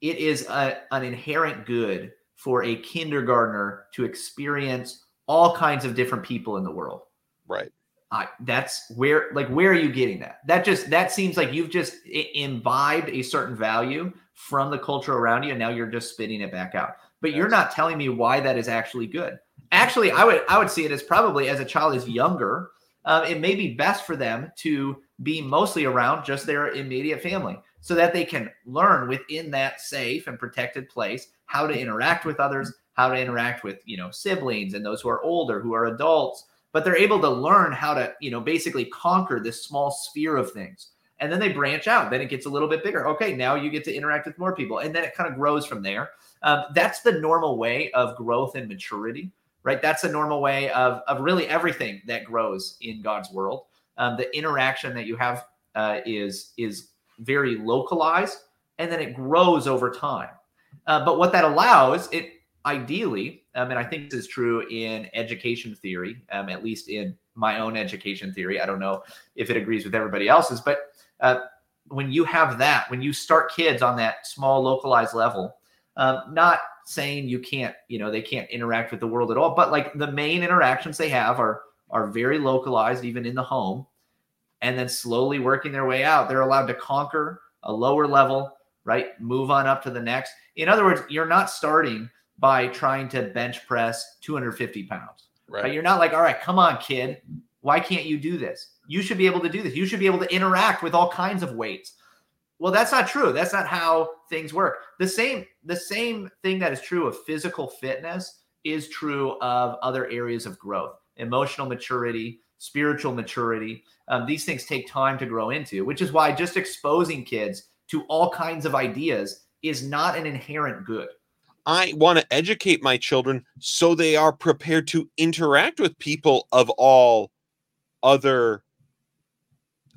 it is a, an inherent good for a kindergartner to experience all kinds of different people in the world. right. I, that's where like where are you getting that? That just that seems like you've just imbibed a certain value from the culture around you and now you're just spitting it back out. But you're not telling me why that is actually good. Actually i would i would see it as probably as a child is younger uh, it may be best for them to be mostly around just their immediate family so that they can learn within that safe and protected place how to interact with others how to interact with you know siblings and those who are older who are adults. But they're able to learn how to you know basically conquer this small sphere of things. And then they branch out. Then it gets a little bit bigger. Okay now you get to interact with more people. And then it kind of grows from there. Um, that's the normal way of growth and maturity right? That's the normal way of, of really everything that grows in god's world. Um, the interaction that you have uh, is is very localized and then it grows over time uh, but what that allows it ideally um, and i think this is true in education theory um, at least in my own education theory i don't know if it agrees with everybody else's but uh, when you have that when you start kids on that small localized level um, not saying you can't you know they can't interact with the world at all but like the main interactions they have are are very localized even in the home and then slowly working their way out they're allowed to conquer a lower level right move on up to the next in other words you're not starting by trying to bench press 250 pounds Right. right? You're not like, all right, come on, kid. Why can't you do this? You should be able to do this. You should be able to interact with all kinds of weights. Well, that's not true. That's not how things work. The same, the same thing that is true of physical fitness is true of other areas of growth, emotional maturity, spiritual maturity. Um, these things take time to grow into, which is why just exposing kids to all kinds of ideas is not an inherent good. I want to educate my children so they are prepared to interact with people of all other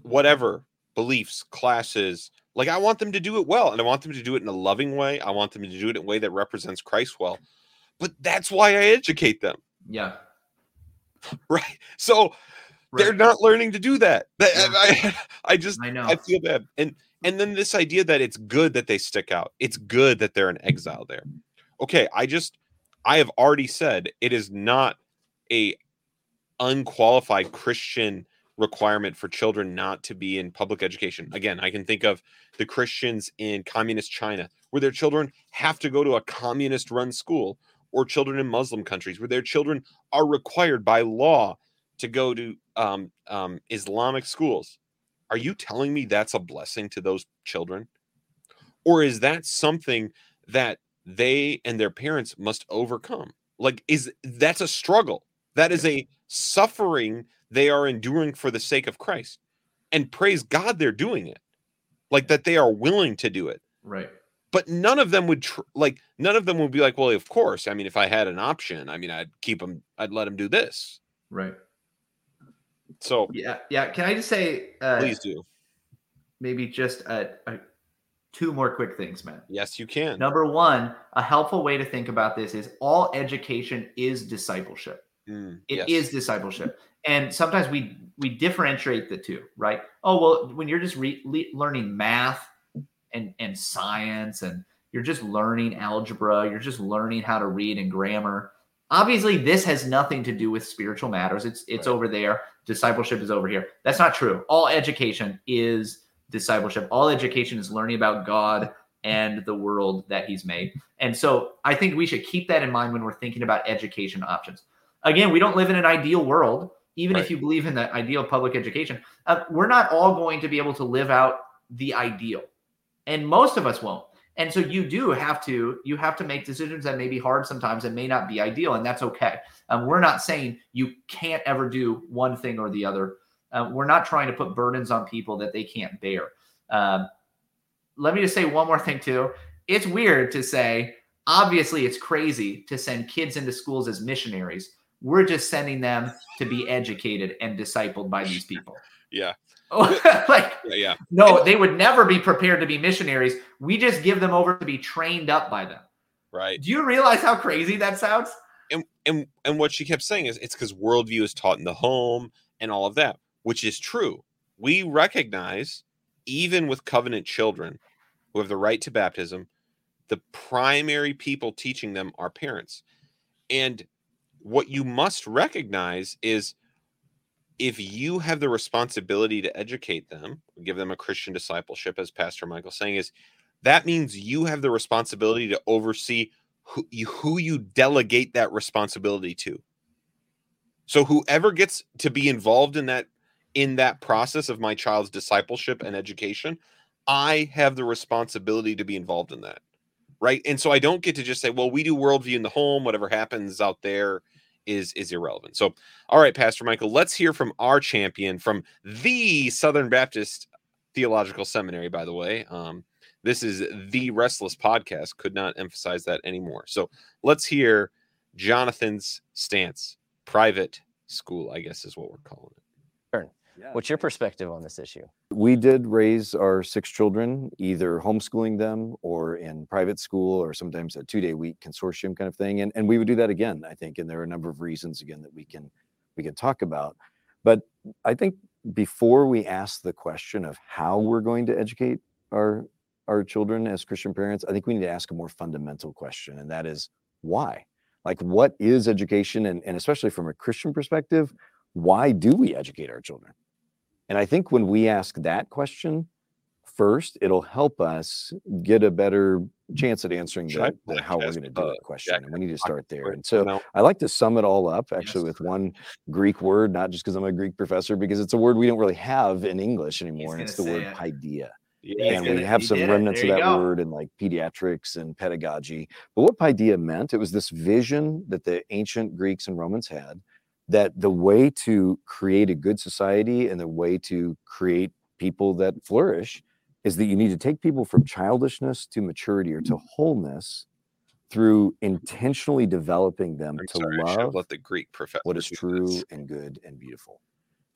whatever beliefs, classes. Like I want them to do it well and I want them to do it in a loving way. I want them to do it in a way that represents Christ well. But that's why I educate them, Yeah. right? So they're not learning to do that. That- Yeah. I, I just I know. I feel bad. And and then this idea that it's good that they stick out. It's good that they're in exile there. Okay, I just I have already said it is not a unqualified Christian requirement for children not to be in public education. Again, I can think of the Christians in communist China where their children have to go to a communist run school or children in Muslim countries where their children are required by law to go to um, um, Islamic schools. Are you telling me that's a blessing to those children? Or is that something that they and their parents must overcome? Like, is that's a struggle? That is a suffering they are enduring for the sake of Christ. And praise God they're doing it. Like that they are willing to do it. Right. But none of them would tr- like none of them would be like, well, of course. I mean, if I had an option, I mean, I'd keep them, I'd let them do this. Right. So Yeah. Yeah. Can I just say, uh, please do. maybe just a, a, two more quick things, man. Yes, you can. Number one, a helpful way to think about this is all education is discipleship. Mm, It is yes. discipleship, and sometimes we we differentiate the two, right? Oh well, when you're just re- le- learning math and and science, and you're just learning algebra, you're just learning how to read and grammar. Obviously, this has nothing to do with spiritual matters. It's it's Right. over there. Discipleship is over here. That's not true. All education is discipleship. All education is learning about God and the world that He's made. And so, I think we should keep that in mind when we're thinking about education options. again, we don't live in an ideal world. Even Right. if you believe in the ideal public education, uh, we're not all going to be able to live out the ideal, and most of us won't. And so you do have to you have to make decisions that may be hard sometimes and may not be ideal, and that's okay. Um, we're not saying you can't ever do one thing or the other. Uh, we're not trying to put burdens on people that they can't bear. Um, let me just say one more thing too. It's weird to say. Obviously, it's crazy to send kids into schools as missionaries. We're just sending them to be educated and discipled by these people. Yeah. like Yeah, yeah. no, they would never be prepared to be missionaries. We just give them over to be trained up by them. Right. Do you realize how crazy that sounds? and and and what she kept saying is it's because worldview is taught in the home and all of that, which is true. We recognize, even with covenant children who have the right to baptism, the primary people teaching them are parents. And what you must recognize is if you have the responsibility to educate them, give them a Christian discipleship, as Pastor Michael saying, is that means you have the responsibility to oversee who you, who you delegate that responsibility to. So whoever gets to be involved in that in that process of my child's discipleship and education, I have the responsibility to be involved in that. Right. And so I don't get to just say, well, we do worldview in the home, whatever happens out there is is irrelevant. So all right, Pastor Michael, let's hear from our champion from the Southern Baptist Theological Seminary, by the way. Um, this is the Restless podcast. Could not emphasize that anymore. So let's hear Jonathan's stance. Private school, I guess, is what we're calling it. What's your perspective on this issue? We did raise our six children, either homeschooling them or in private school or sometimes a two day week consortium kind of thing. And, and we would do that again, I think. And there are a number of reasons again that we can we can talk about. But I think before we ask the question of how we're going to educate our our children as Christian parents, I think we need to ask a more fundamental question, and that is why? Like what is education? And, and especially from a Christian perspective, why do we educate our children? And I think when we ask that question first, it'll help us get a better chance at answering the, the how we're going to do uh, that question. Jack, And we need to start there. And so I like to sum it all up actually Yes. with one Greek word, not just because I'm a Greek professor, because it's a word we don't really have in English anymore. And it's the word say it. paideia. yeah, and gonna- we have some remnants of that go. word in like pediatrics and pedagogy. But what paideia meant, it was this vision that the ancient Greeks and Romans had that the way to create a good society and the way to create people that flourish is that you need to take people from childishness to maturity or to mm. wholeness through intentionally developing them I'm to sorry, I should have love let the Greek professor. what is true this. and good and beautiful.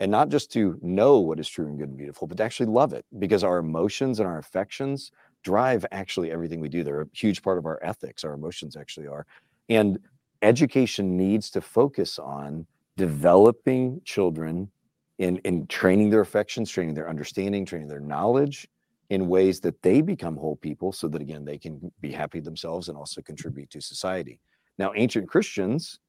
And not just to know what is true and good and beautiful, but to actually love it because our emotions and our affections drive actually everything we do. They're a huge part of our ethics, our emotions actually are. And education needs to focus on developing children in, in training their affections, training their understanding, training their knowledge in ways that they become whole people so that again they can be happy themselves and also contribute to society. Now, ancient Christians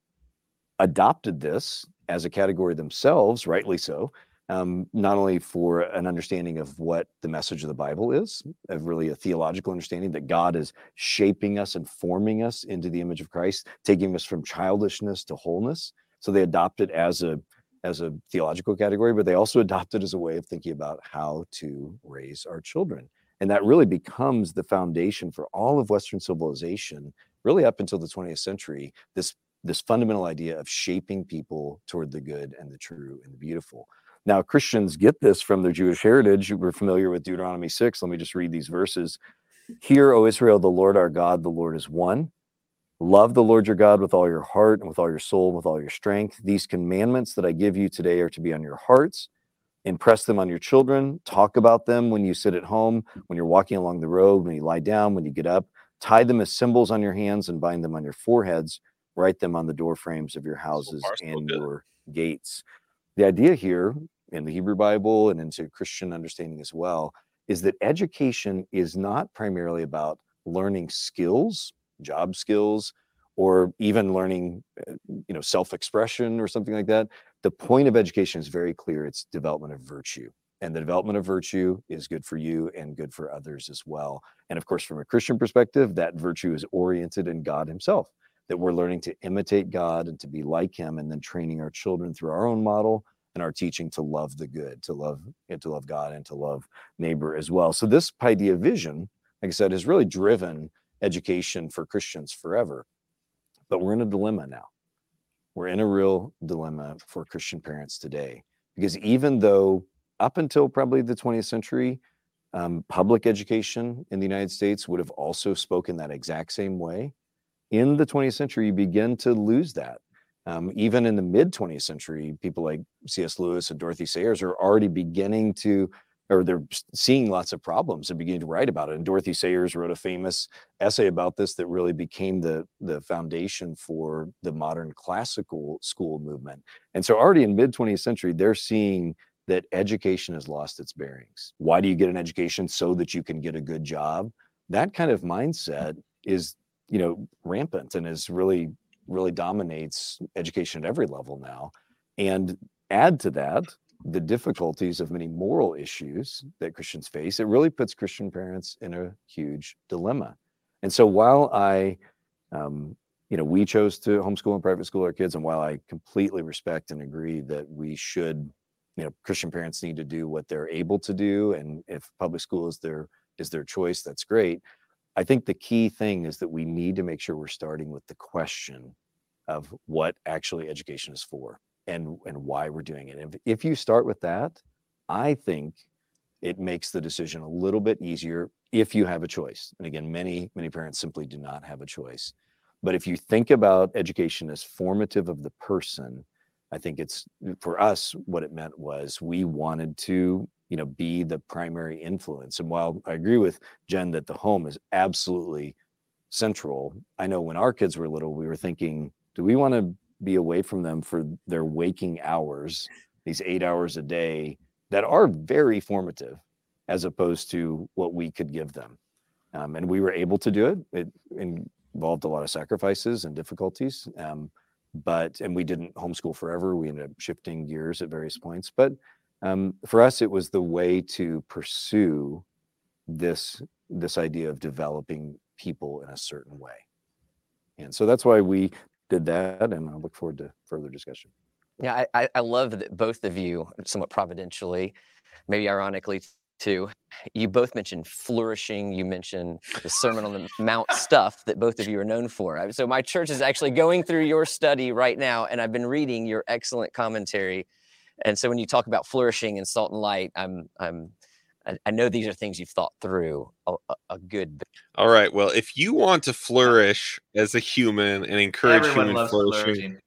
adopted this as a category themselves, rightly so, um, not only for an understanding of what the message of the Bible is, of really a theological understanding that God is shaping us and forming us into the image of Christ, taking us from childishness to wholeness. So they adopt it as a as a theological category, but they also adopt it as a way of thinking about how to raise our children. And that really becomes the foundation for all of Western civilization, really up until the 20th century. This this fundamental idea of shaping people toward the good and the true and the beautiful. Now, Christians get this from their Jewish heritage. We're familiar with Deuteronomy 6. Let me just read these verses. Hear, O Israel, the Lord our God, the Lord is one. Love the Lord your God with all your heart and with all your soul and with all your strength. These commandments that I give you today are to be on your hearts. Impress them on your children. Talk about them when you sit at home, when you're walking along the road, when you lie down, when you get up. Tie them as symbols on your hands and bind them on your foreheads. Write them on the door frames of your houses so and good. your gates. The idea here in the Hebrew Bible and into Christian understanding as well is that education is not primarily about learning skills, job skills, or even learning, uh, you know, self-expression or something like that. The point of education is very clear. It's development of virtue. And the development of virtue is good for you and good for others as well. And of course, from a Christian perspective, that virtue is oriented in God Himself. that we're learning to imitate God and to be like him and then training our children through our own model and our teaching to love the good, to love and to love God and to love neighbor as well. So this Paideia vision, like I said, has really driven education for Christians forever. But we're in a dilemma now. We're in a real dilemma for Christian parents today because even though up until probably the 20th century, um, public education in the United States would have also spoken that exact same way. In the 20th century, you begin to lose that. Um, even in the mid 20th century, people like C.S. Lewis and Dorothy Sayers are already beginning to, or they're seeing lots of problems and beginning to write about it. And Dorothy Sayers wrote a famous essay about this that really became the the foundation for the modern classical school movement. And so, already in mid 20th century, they're seeing that education has lost its bearings. Why do you get an education so that you can get a good job? That kind of mindset mm-hmm. is, you know, rampant and is really really dominates education at every level now. And add to that the difficulties of many moral issues that Christians face, it really puts Christian parents in a huge dilemma. And so while I, um, you know, we chose to homeschool and private school our kids, and while I completely respect and agree that we should, you know, Christian parents need to do what they're able to do, and if public school is their is their choice, that's great. I think the key thing is that we need to make sure we're starting with the question of what actually education is for and and why we're doing it. If, if you start with that, I think it makes the decision a little bit easier if you have a choice. And again, many many parents simply do not have a choice. But if you think about education as formative of the person, I think it's for us what it meant was we wanted to you know be the primary influence and while i agree with jen that the home is absolutely central i know when our kids were little we were thinking do we want to be away from them for their waking hours these eight hours a day that are very formative as opposed to what we could give them. Um, and we were able to do it. It involved a lot of sacrifices and difficulties um, but and we didn't homeschool forever. We ended up shifting gears at various points. But um, for us it was the way to pursue this this idea of developing people in a certain way. And so that's why we did that and i look forward to further discussion. Yeah i, I love that both of you somewhat providentially maybe ironically too you both mentioned flourishing you mentioned the sermon on the mount stuff that both of you are known for. So my church is actually going through your study right now and i've been reading your excellent commentary. And so when you talk about flourishing and salt and light, I'm I'm I know these are things you've thought through a, a, good bit. All right. Well, if you want to uh, flourish as a human and encourage Everyone human flourishing, flourishing,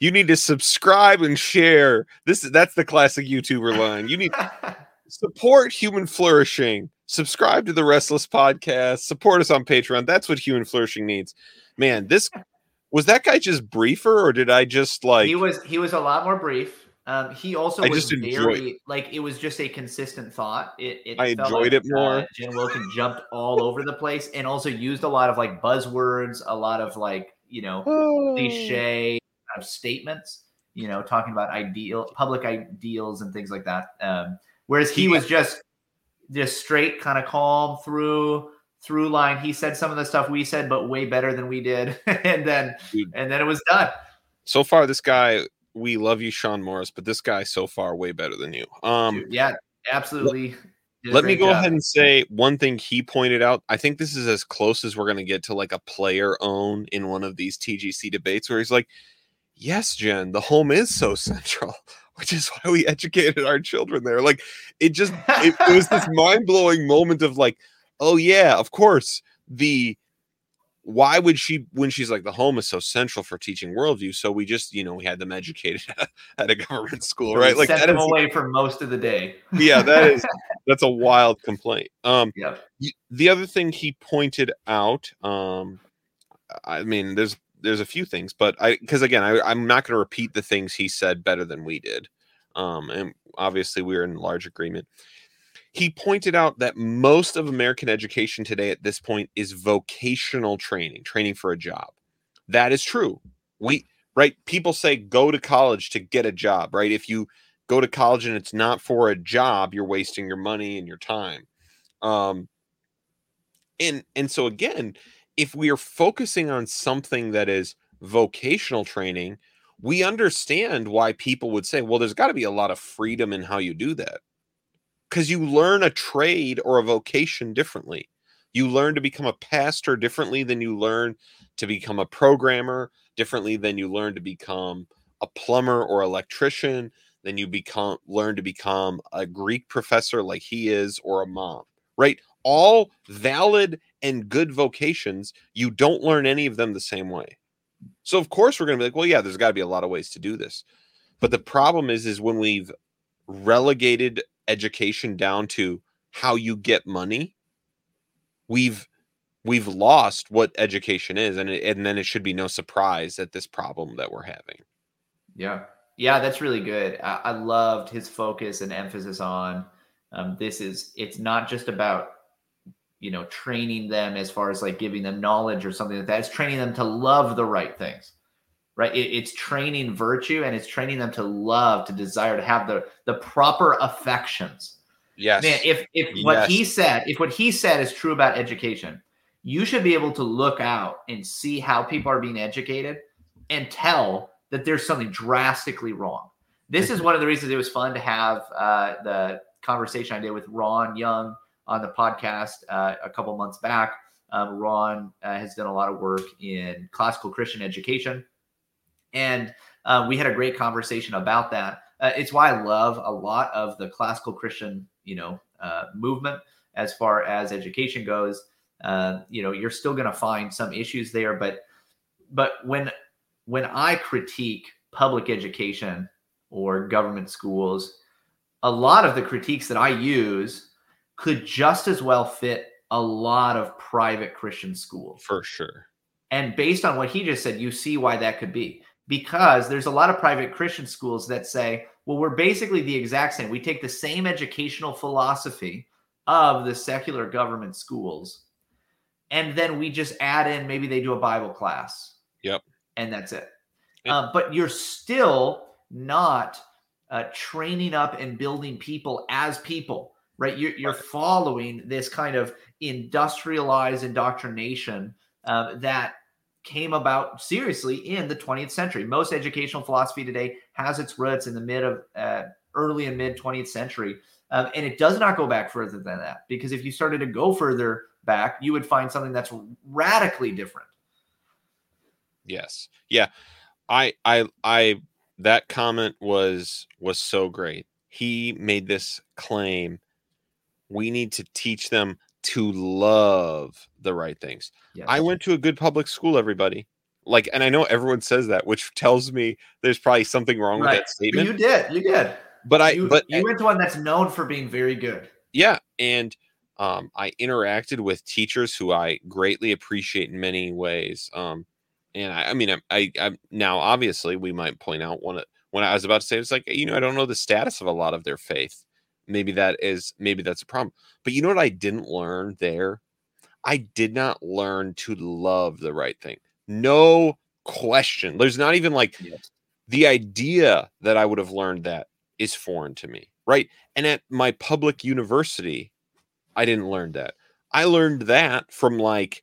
you need to subscribe and share. This is that's the classic YouTuber line. You need support human flourishing. Subscribe to the Restless Podcast. Support us on Patreon. That's what human flourishing needs. Man, this was that guy just briefer, or did I just like? He was. He was a lot more brief. Um, he also I was very like it was just a consistent thought. It, it I enjoyed like, it more. Uh, Jen Wilkin jumped all over the place and also used a lot of like buzzwords, a lot of like you know oh. cliche of statements. You know, talking about ideal public ideals and things like that. Um, whereas he was just just straight, kind of calm through through line. He said some of the stuff we said, but way better than we did, and then Dude. and then it was done. So far, this guy we love you, Sean Morris, but this guy so far way better than you. Um, yeah, absolutely. Let, let me go job. ahead and say one thing he pointed out. I think this is as close as we're going to get to like a player own in one of these TGC debates where he's like, Yes, Jen, the home is so central, which is why we educated our children there. Like it just, it, it was this mind blowing moment of like, Oh, yeah, of course, the why would she when she's like the home is so central for teaching worldview so we just you know we had them educated at a government school right? Like that them is, away for most of the day. Yeah that is that's a wild complaint. Um yeah the other thing he pointed out um i mean there's there's a few things but i because again I, i'm not going to repeat the things he said better than we did. Um and obviously we we're in large agreement he pointed out that most of American education today at this point is vocational training, training for a job. That is true. We right people say go to college to get a job, right? If you go to college and it's not for a job, you're wasting your money and your time. Um and and so again, if we are focusing on something that is vocational training, we understand why people would say, well, there's got to be a lot of freedom in how you do that. Because you learn a trade or a vocation differently. You learn to become a pastor differently than you learn to become a programmer, differently than you learn to become a plumber or electrician, then you become learn to become a Greek professor like he is or a mom, right? All valid and good vocations, you don't learn any of them the same way. So of course we're going to be like, well, yeah, there's got to be a lot of ways to do this. But the problem is is when we've relegated education down to how you get money, we've we've lost what education is and it, and then it should be no surprise at this problem that we're having. Yeah. Yeah, that's really good. I, I loved his focus and emphasis on um, this is it's not just about you know training them as far as like giving them knowledge or something like that. It's training them to love the right things, right? It, it's training virtue and it's training them to love, to desire, to have the the proper affections. Yes. Man, if if Yes. what he said, if what he said is true about education, you should be able to look out and see how people are being educated and tell that there's something drastically wrong. This is one of the reasons it was fun to have uh, the conversation I did with Ron Young on the podcast uh, a couple months back. Um, Ron uh, has done a lot of work in classical Christian education, and uh, we had a great conversation about that. Uh, it's why I love a lot of the classical Christian, you know, uh, movement as far as education goes. Uh, you know, you're still going to find some issues there, but but when when I critique public education or government schools, a lot of the critiques that I use could just as well fit a lot of private Christian schools. For sure. And based on what he just said, you see why that could be. Because there's a lot of private Christian schools that say, well, we're basically the exact same. We take the same educational philosophy of the secular government schools, and then we just add in maybe they do a Bible class. Yep. And that's it. Yep. Uh, but you're still not uh, training up and building people as people, right? You're, you're following this kind of industrialized indoctrination uh, that came about seriously in the 20th century. Most educational philosophy today has its roots in the mid of uh, early and mid 20th century. Um, and it does not go back further than that because if you started to go further back, you would find something that's radically different. Yes. Yeah. I I I that comment was was so great. He made this claim we need to teach them to love the right things. Yes. I went to a good public school everybody. Like and I know everyone says that which tells me there's probably something wrong with Right. that But statement. you did, you did. But I you, but you went to one that's known for being very good. yeah and um, i interacted with teachers who i greatly appreciate in many ways um, and i, I mean I, I, I now obviously we might point out one of when i was about to say it's like you know i don't know the status of a lot of their faith maybe that is maybe that's a problem. But you know what i didn't learn there? I did not learn to love the right thing. No question. There's not even like Yes. the idea that i would have learned that is foreign to me right? And at my public university i didn't learn that. I learned that from like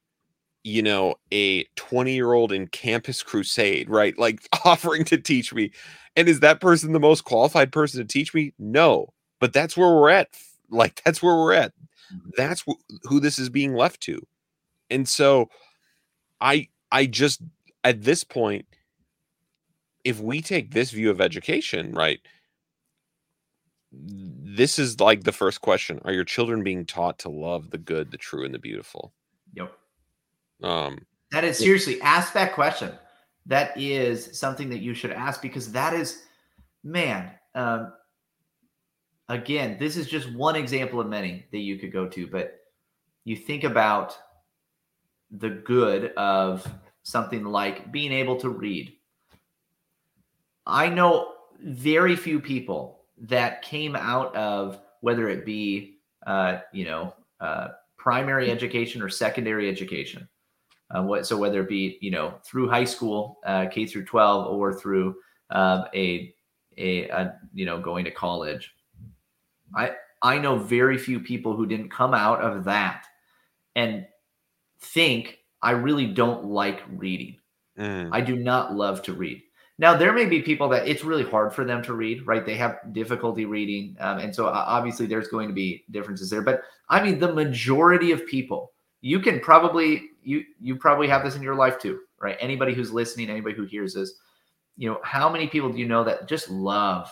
you know a 20 year old in campus crusade right? Like offering to teach me. And is that person the most qualified person to teach me? No but that's where we're at like that's where we're at that's wh- who this is being left to and so i i just at this point if we take this view of education right this is like the first question are your children being taught to love the good the true and the beautiful Yep. um That is seriously ask that question. That is something that you should ask because that is, man. Um, again, this is just one example of many that you could go to, but you think about the good of something like being able to read. I know very few people that came out of whether it be, uh, you know, uh, primary education or secondary education uh, what so whether it be you know through high school uh, K through 12 or through um, a, a a you know going to college I I know very few people who didn't come out of that and think I really don't like reading. Mm, I do not love to read. Now, there may be people that it's really hard for them to read, right? They have difficulty reading. Um, and so obviously there's going to be differences there. But I mean, the majority of people, you can probably, you, you probably have this in your life too, right? Anybody who's listening, anybody who hears this, you know, how many people do you know that just love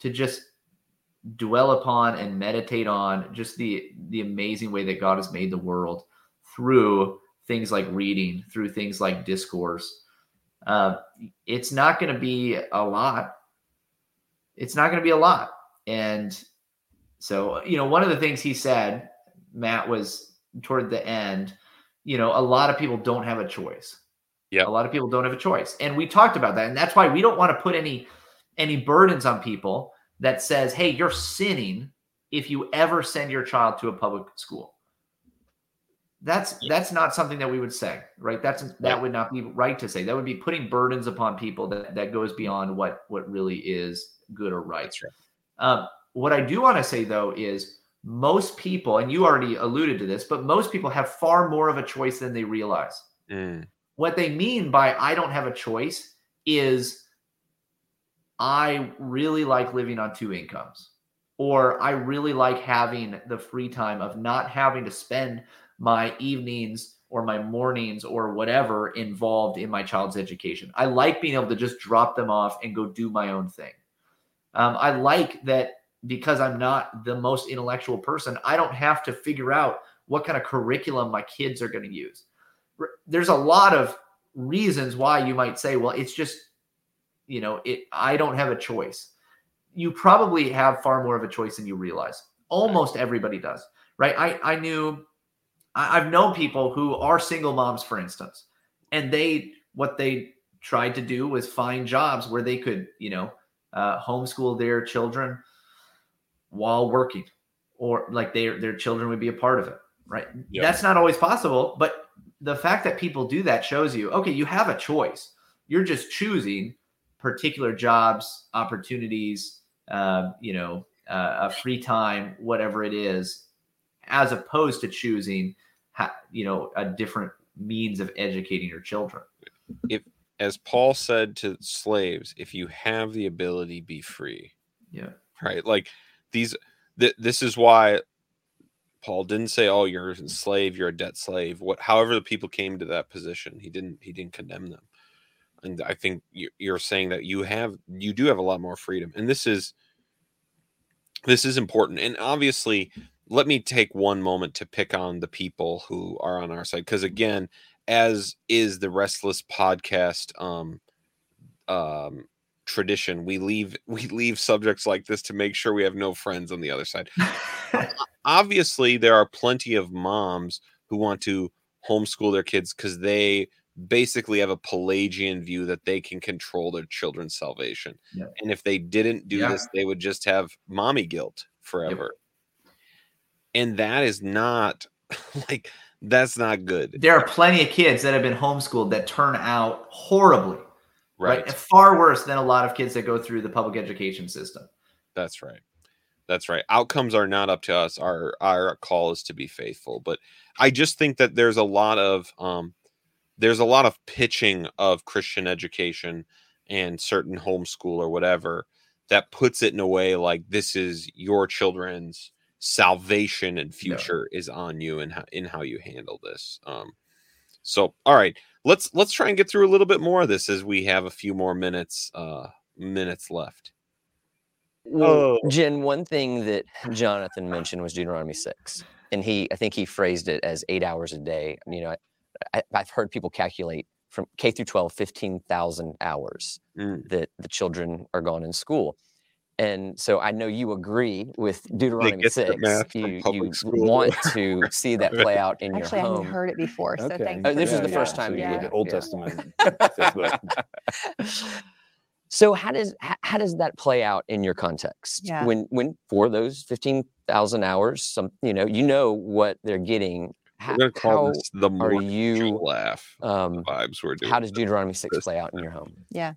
to just dwell upon and meditate on just the the amazing way that God has made the world through things like reading, through things like discourse. Uh, it's not going to be a lot. It's not going to be a lot. And so, you know, one of the things he said, Matt, was toward the end, you know, a lot of people don't have a choice. Yeah. A lot of people don't have a choice. And we talked about that. And that's why we don't want to put any any burdens on people that says, hey, you're sinning if you ever send your child to a public school. That's that's not something that we would say, right? That's that would not be right to say. That would be putting burdens upon people that that goes beyond what what really is good or right. Right. Um, what I do want to say though is most people, and you already alluded to this, but most people have far more of a choice than they realize. mm, What they mean by I don't have a choice is I really like living on two incomes, or I really like having the free time of not having to spend my evenings or my mornings or whatever involved in my child's education. I like being able to just drop them off and go do my own thing. Um, I like that because I'm not the most intellectual person, I don't have to figure out what kind of curriculum my kids are going to use. There's a lot of reasons why you might say, well, it's just, you know, it I don't have a choice. You probably have far more of a choice than you realize. Almost everybody does, right? I I knew I, I've known people who are single moms, for instance, and they what they tried to do was find jobs where they could, you know, uh, homeschool their children while working, or like their their children would be a part of it, right? That's not always possible, but the fact that people do that shows you, okay, you have a choice. You're just choosing particular jobs, opportunities, um, you know, uh, a free time, whatever it is, as opposed to choosing, ha- you know, a different means of educating your children. If, as Paul said to slaves, if you have the ability, be free. Yeah. Right? Like these th- this is why Paul didn't say, "Oh, you're a slave, you're a debt slave." What however the people came to that position, he didn't he didn't condemn them. And I think you- you're saying that you have you do have a lot more freedom. And this is this is important. And obviously, let me take one moment to pick on the people who are on our side because again, as is the restless podcast um um tradition we leave we leave subjects like this to make sure we have no friends on the other side obviously there are plenty of moms who want to homeschool their kids because they basically have a pelagian view that they can control their children's salvation and if they didn't do Yeah. this they would just have mommy guilt forever and that is not like that's not good there are plenty of kids that have been homeschooled that turn out horribly, right, right? Far worse than a lot of kids that go through the public education system. That's right. That's right. Outcomes are not up to us. Our our call is to be faithful. But I just think that there's a lot of um there's a lot of pitching of Christian education and certain homeschool or whatever that puts it in a way like this is your children's salvation and future is on you and how in how you handle this. Um so all right, let's let's try and get through a little bit more of this as we have a few more minutes uh minutes left. Well, Oh. Jen, one thing that Jonathan mentioned was Deuteronomy 6. And he, I think he phrased it as eight hours a day. You know, I, I've heard people calculate from K through 12, 15,000 hours Mm. that the children are gone in school. And so I know you agree with Deuteronomy 6. You, you want to see that play out in Actually, I your hadn't home. heard it before. So Okay. thanks. Oh, for this is the it first time so you you did it, Old yeah. Testament. so how does how, how does that play out in your context Yeah. when when for those 15,000 hours some you know you know what they're getting how, We're gonna call how this the are morning you laugh um vibes we're doing. how does Deuteronomy 6 play out in your home Yeah.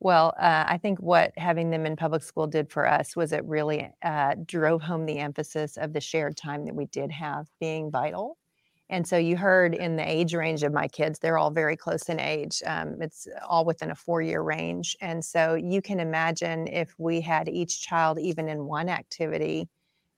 Well, uh, I think what having them in public school did for us was it really uh, drove home the emphasis of the shared time that we did have being vital. And so you heard in the age range of my kids, they're all very close in age. Um, it's all within a four year range. And so you can imagine if we had each child even in one activity,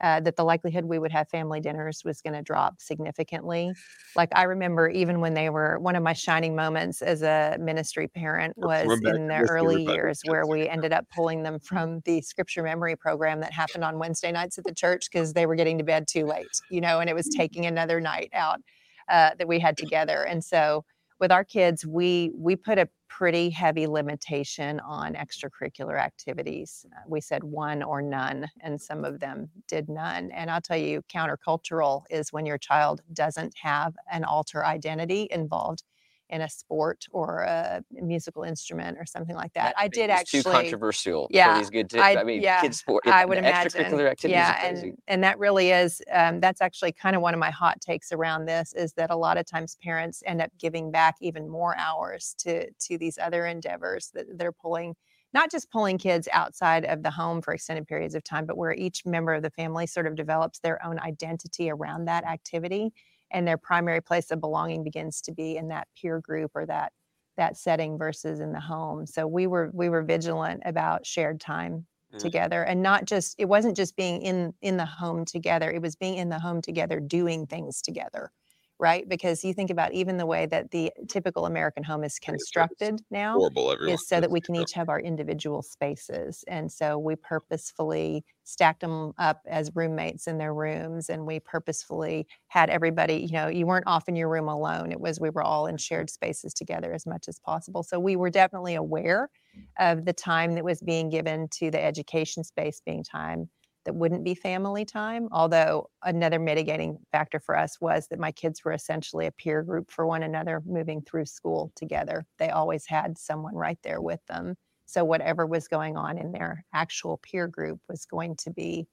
uh, that the likelihood we would have family dinners was going to drop significantly. Like I remember, even when they were one of my shining moments as a ministry parent was in the early years where we ended up pulling them from the scripture memory program that happened on Wednesday nights at the church because they were getting to bed too late, you know, and it was taking another night out uh, that we had together. And so with our kids, we we put a pretty heavy limitation on extracurricular activities. Uh, we said one or none, and some of them did none. And I'll tell you, countercultural is when your child doesn't have an alter identity involved in a sport or a musical instrument or something like that. I did actually too controversial. Yeah, these good. to. I mean, yeah, kids sport. I would imagine. Extracurricular activities. Yeah, and and that really is. Um, that's actually kind of one of my hot takes around this is that a lot of times parents end up giving back even more hours to to these other endeavors that they're pulling. Not just pulling kids outside of the home for extended periods of time, but where each member of the family sort of develops their own identity around that activity and their primary place of belonging begins to be in that peer group or that that setting versus in the home so we were we were vigilant about shared time mm. together and not just it wasn't just being in in the home together it was being in the home together doing things together right? Because you think about even the way that the typical American home is constructed now horrible, is so that we can each have our individual spaces. And so we purposefully stacked them up as roommates in their rooms and we purposefully had everybody, you know, you weren't off in your room alone. It was we were all in shared spaces together as much as possible. So we were definitely aware of the time that was being given to the education space being time that wouldn't be family time. Although another mitigating factor for us was that my kids were essentially a peer group for one another moving through school together. They always had someone right there with them. So whatever was going on in their actual peer group was going to be,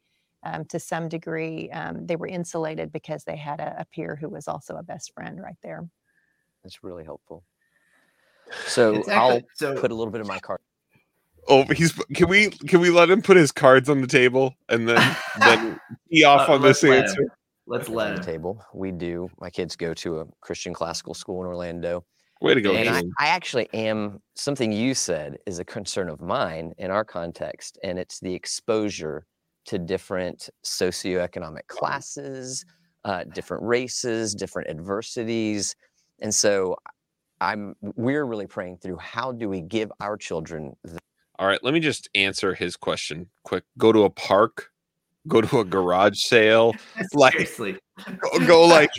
um, to some degree, um, they were insulated because they had a, a peer who was also a best friend right there. That's really helpful. So actually, I'll so, put a little bit of my card Oh, he's can we can we let him put his cards on the table and then then he off uh, on this answer? Him. Let's let him. table. We do. My kids go to a Christian classical school in Orlando. Way to go! And I, I, actually am something you said is a concern of mine in our context, and it's the exposure to different socioeconomic classes, uh, different races, different adversities, and so I'm. We're really praying through how do we give our children the all right, let me just answer his question quick. Go to a park, go to a garage sale, like Seriously. Go, go like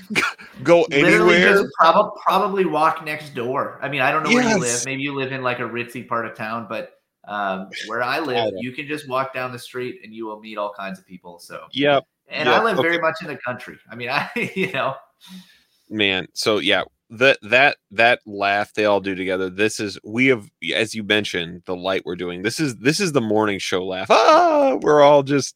go Literally anywhere. Just prob- probably walk next door. I mean, I don't know yes. where you live. Maybe you live in like a ritzy part of town, but um, where I live, you can just walk down the street and you will meet all kinds of people. So yeah, And yep. I live okay. very much in the country. I mean, I you know, man. So yeah, that that that laugh they all do together. This is we have as you mentioned the light we're doing. This is this is the morning show laugh. Ah we're all just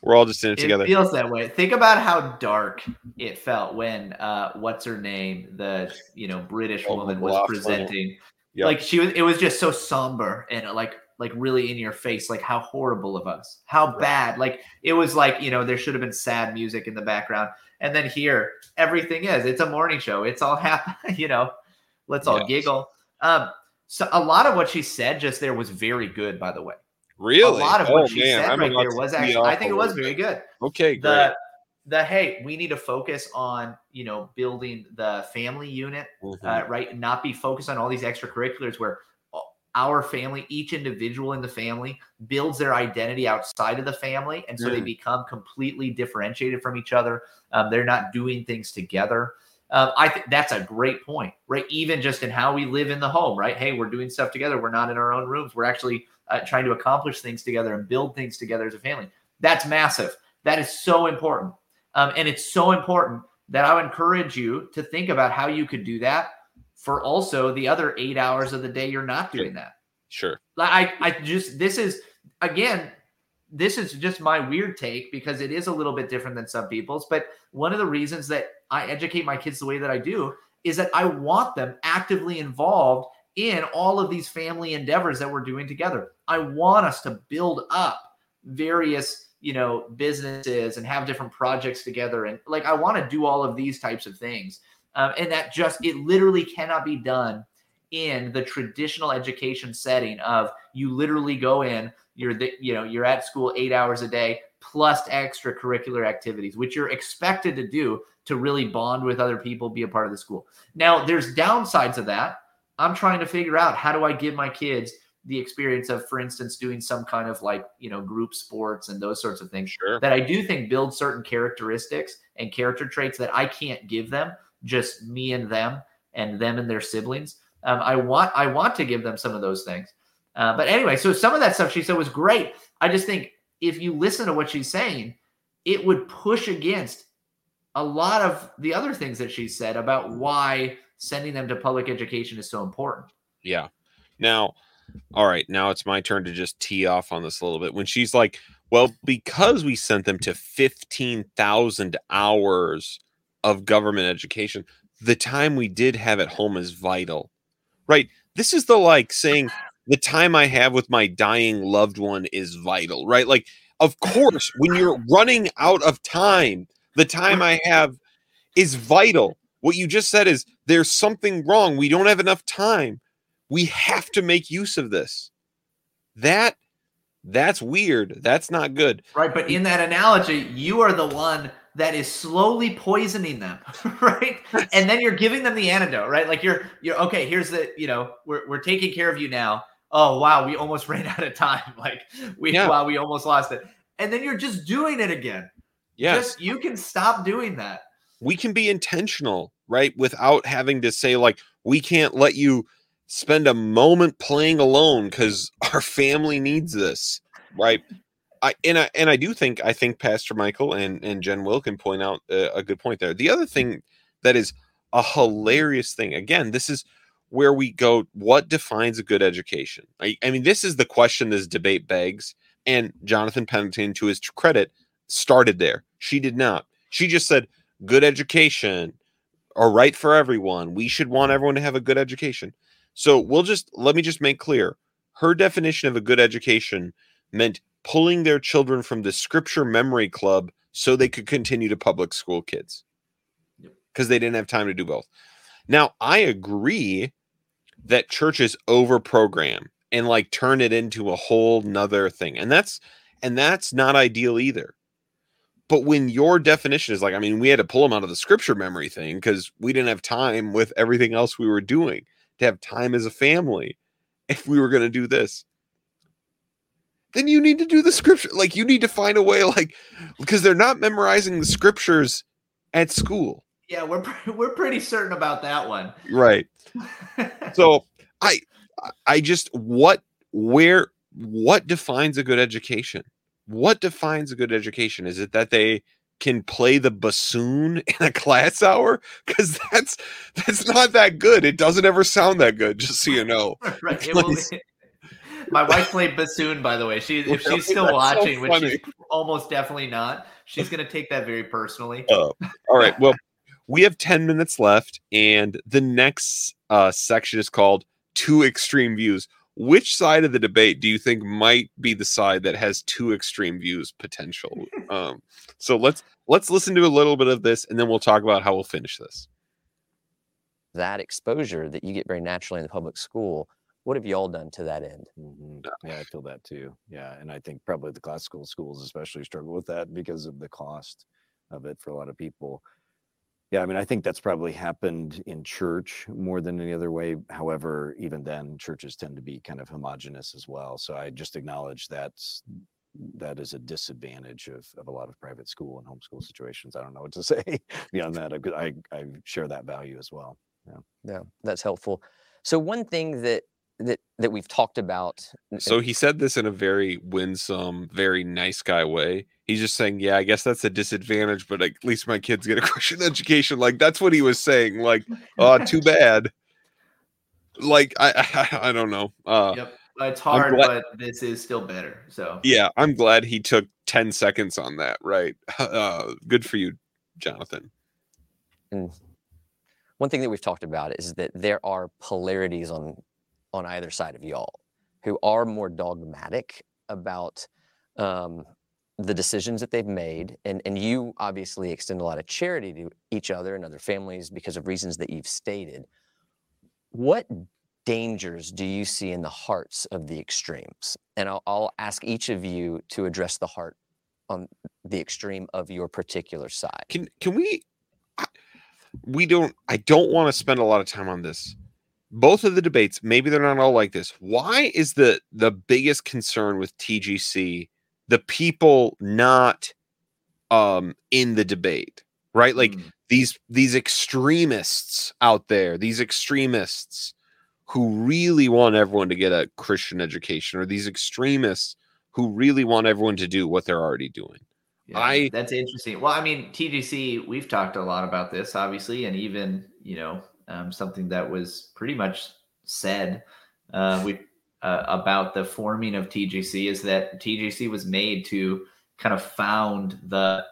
we're all just in it, together. it together. feels that way. Think about how dark it felt when uh what's her name the you know british oh, woman was presenting. Yep. like she was it was just so somber and like like really in your face like how horrible of us. How bad. Like it was like you know there should have been sad music in the background and then here, everything is. It's a morning show. It's all happy, you know. Let's all yes. giggle. Um, so a lot of what she said just there was very good, by the way. Really? A lot of what oh, she man. said I'm right there was actually I think it was very good. Okay, great. The, the hey, we need to focus on you know building the family unit, mm-hmm. uh, right? And not be focused on all these extracurriculars where our family, each individual in the family builds their identity outside of the family. And so mm. they become completely differentiated from each other. Um, they're not doing things together. Um, I think that's a great point, right? Even just in how we live in the home, right? Hey, we're doing stuff together. We're not in our own rooms. We're actually uh, trying to accomplish things together and build things together as a family. That's massive. That is so important. Um, and it's so important that I would encourage you to think about how you could do that for also the other eight hours of the day you're not doing that. Sure. I I just this is again this is just my weird take because it is a little bit different than some people's. But one of the reasons that I educate my kids the way that I do is that I want them actively involved in all of these family endeavors that we're doing together. I want us to build up various you know businesses and have different projects together and like i want to do all of these types of things um, and that just it literally cannot be done in the traditional education setting of you literally go in you're the, you know you're at school eight hours a day plus extracurricular activities which you're expected to do to really bond with other people be a part of the school now there's downsides of that i'm trying to figure out how do i give my kids the experience of for instance doing some kind of like you know group sports and those sorts of things Sure. that i do think build certain characteristics and character traits that i can't give them just me and them and them and their siblings um, i want i want to give them some of those things uh, but anyway so some of that stuff she said was great i just think if you listen to what she's saying it would push against a lot of the other things that she said about why sending them to public education is so important Yeah. Now, all right, now it's my turn to just tee off on this a little bit. When she's like, well, because we sent them to 15,000 hours of government education, the time we did have at home is vital. Right? This is the like saying the time I have with my dying loved one is vital, right? Like, of course, when you're running out of time, the time I have is vital. What you just said is there's something wrong. We don't have enough time. We have to make use of this. That that's weird. That's not good. Right. But in that analogy, you are the one that is slowly poisoning them, right? And then you're giving them the antidote, right? Like you're you're okay, here's the, you know, we're we're taking care of you now. Oh wow, we almost ran out of time. Like we Yeah. wow, we almost lost it. And then you're just doing it again. Yes. Just you can stop doing that. we can be intentional, right? Without having to say, like, we can't let you spend a moment playing alone because our family needs this, right? I and I and I do think I think Pastor Michael and and Jen Wilkins point out a, a good point there. The other thing that is a hilarious thing, again, this is where we go. What defines a good education? I, I mean, this is the question this debate begs. And Jonathan Pennington, to his credit, started there. She did not. She just said, good education are right for everyone. We should want everyone to have a good education. So we'll just let me just make clear. Her definition of a good education meant pulling their children from the scripture memory club so they could continue to public school kids because they didn't have time to do both. Now, I agree that churches over program and like turn it into a whole nother thing. And that's and that's not ideal either. But when your definition is like, I mean, we had to pull them out of the scripture memory thing because we didn't have time with everything else we were doing to have time as a family if we were going to do this. Then you need to do the scripture. Like, you need to find a way, like, because they're not memorizing the scriptures at school. Yeah, we're we're pretty certain about that one. Right. So I, I just, what, where, what defines a good education? What defines a good education? Is it that they can play the bassoon in a class hour? Because that's that's not that good. It doesn't ever sound that good. Just so you know. right. It will My wife played bassoon, by the way. She if she's still That's so watching, which funny. she's almost definitely not, she's gonna take that very personally. Oh, all right. Well, we have 10 minutes left, and the next uh, section is called Two Extreme Views. Which side of the debate do you think might be the side that has two extreme views potential? um, so let's let's listen to a little bit of this, and then we'll talk about how we'll finish this. That exposure that you get very naturally in the public school, what have you all done to that end? Mhm. Yeah, I feel that too. Yeah, and I think probably the classical schools especially struggle with that because of the cost of it for a lot of people. Yeah, I mean, I think that's probably happened in church more than any other way. However, even then, churches tend to be kind of homogenous as well. So I just acknowledge that's that is a disadvantage of, of a lot of private school and homeschool situations. I don't know what to say beyond that. I, I I share that value as well. Yeah. Yeah, that's helpful. So one thing that that that we've talked about. So he said this in a very winsome, very nice guy way. He's just saying, "Yeah, I guess that's a disadvantage, but at least my kids get a Christian education." Like that's what he was saying. Like, oh, too bad. Like I, I, I don't know. Uh, Yep. It's hard, glad- but this is still better. So yeah, I'm glad he took ten seconds on that. Right. Uh, good for you, Jonathan. And one thing that we've talked about is that there are polarities on on either side of y'all who are more dogmatic about um, the decisions that they've made, and, and you obviously extend a lot of charity to each other and other families because of reasons that you've stated. What dangers do you see in the hearts of the extremes? And I'll, I'll ask each of you to address the heart on the extreme of your particular side. Can can we? We don't. I don't want to spend a lot of time on this. Both of the debates, maybe they're not all like this. Why is the the biggest concern with TGC the people not um in the debate, right? Like Mm. these these extremists out there, these extremists who really want everyone to get a Christian education, or these extremists who really want everyone to do what they're already doing. Yeah, I- that's interesting. Well, I mean, TGC, we've talked a lot about this, obviously, and even you know um, something that was pretty much said uh, we uh, about the forming of TGC is that TGC was made to kind of found the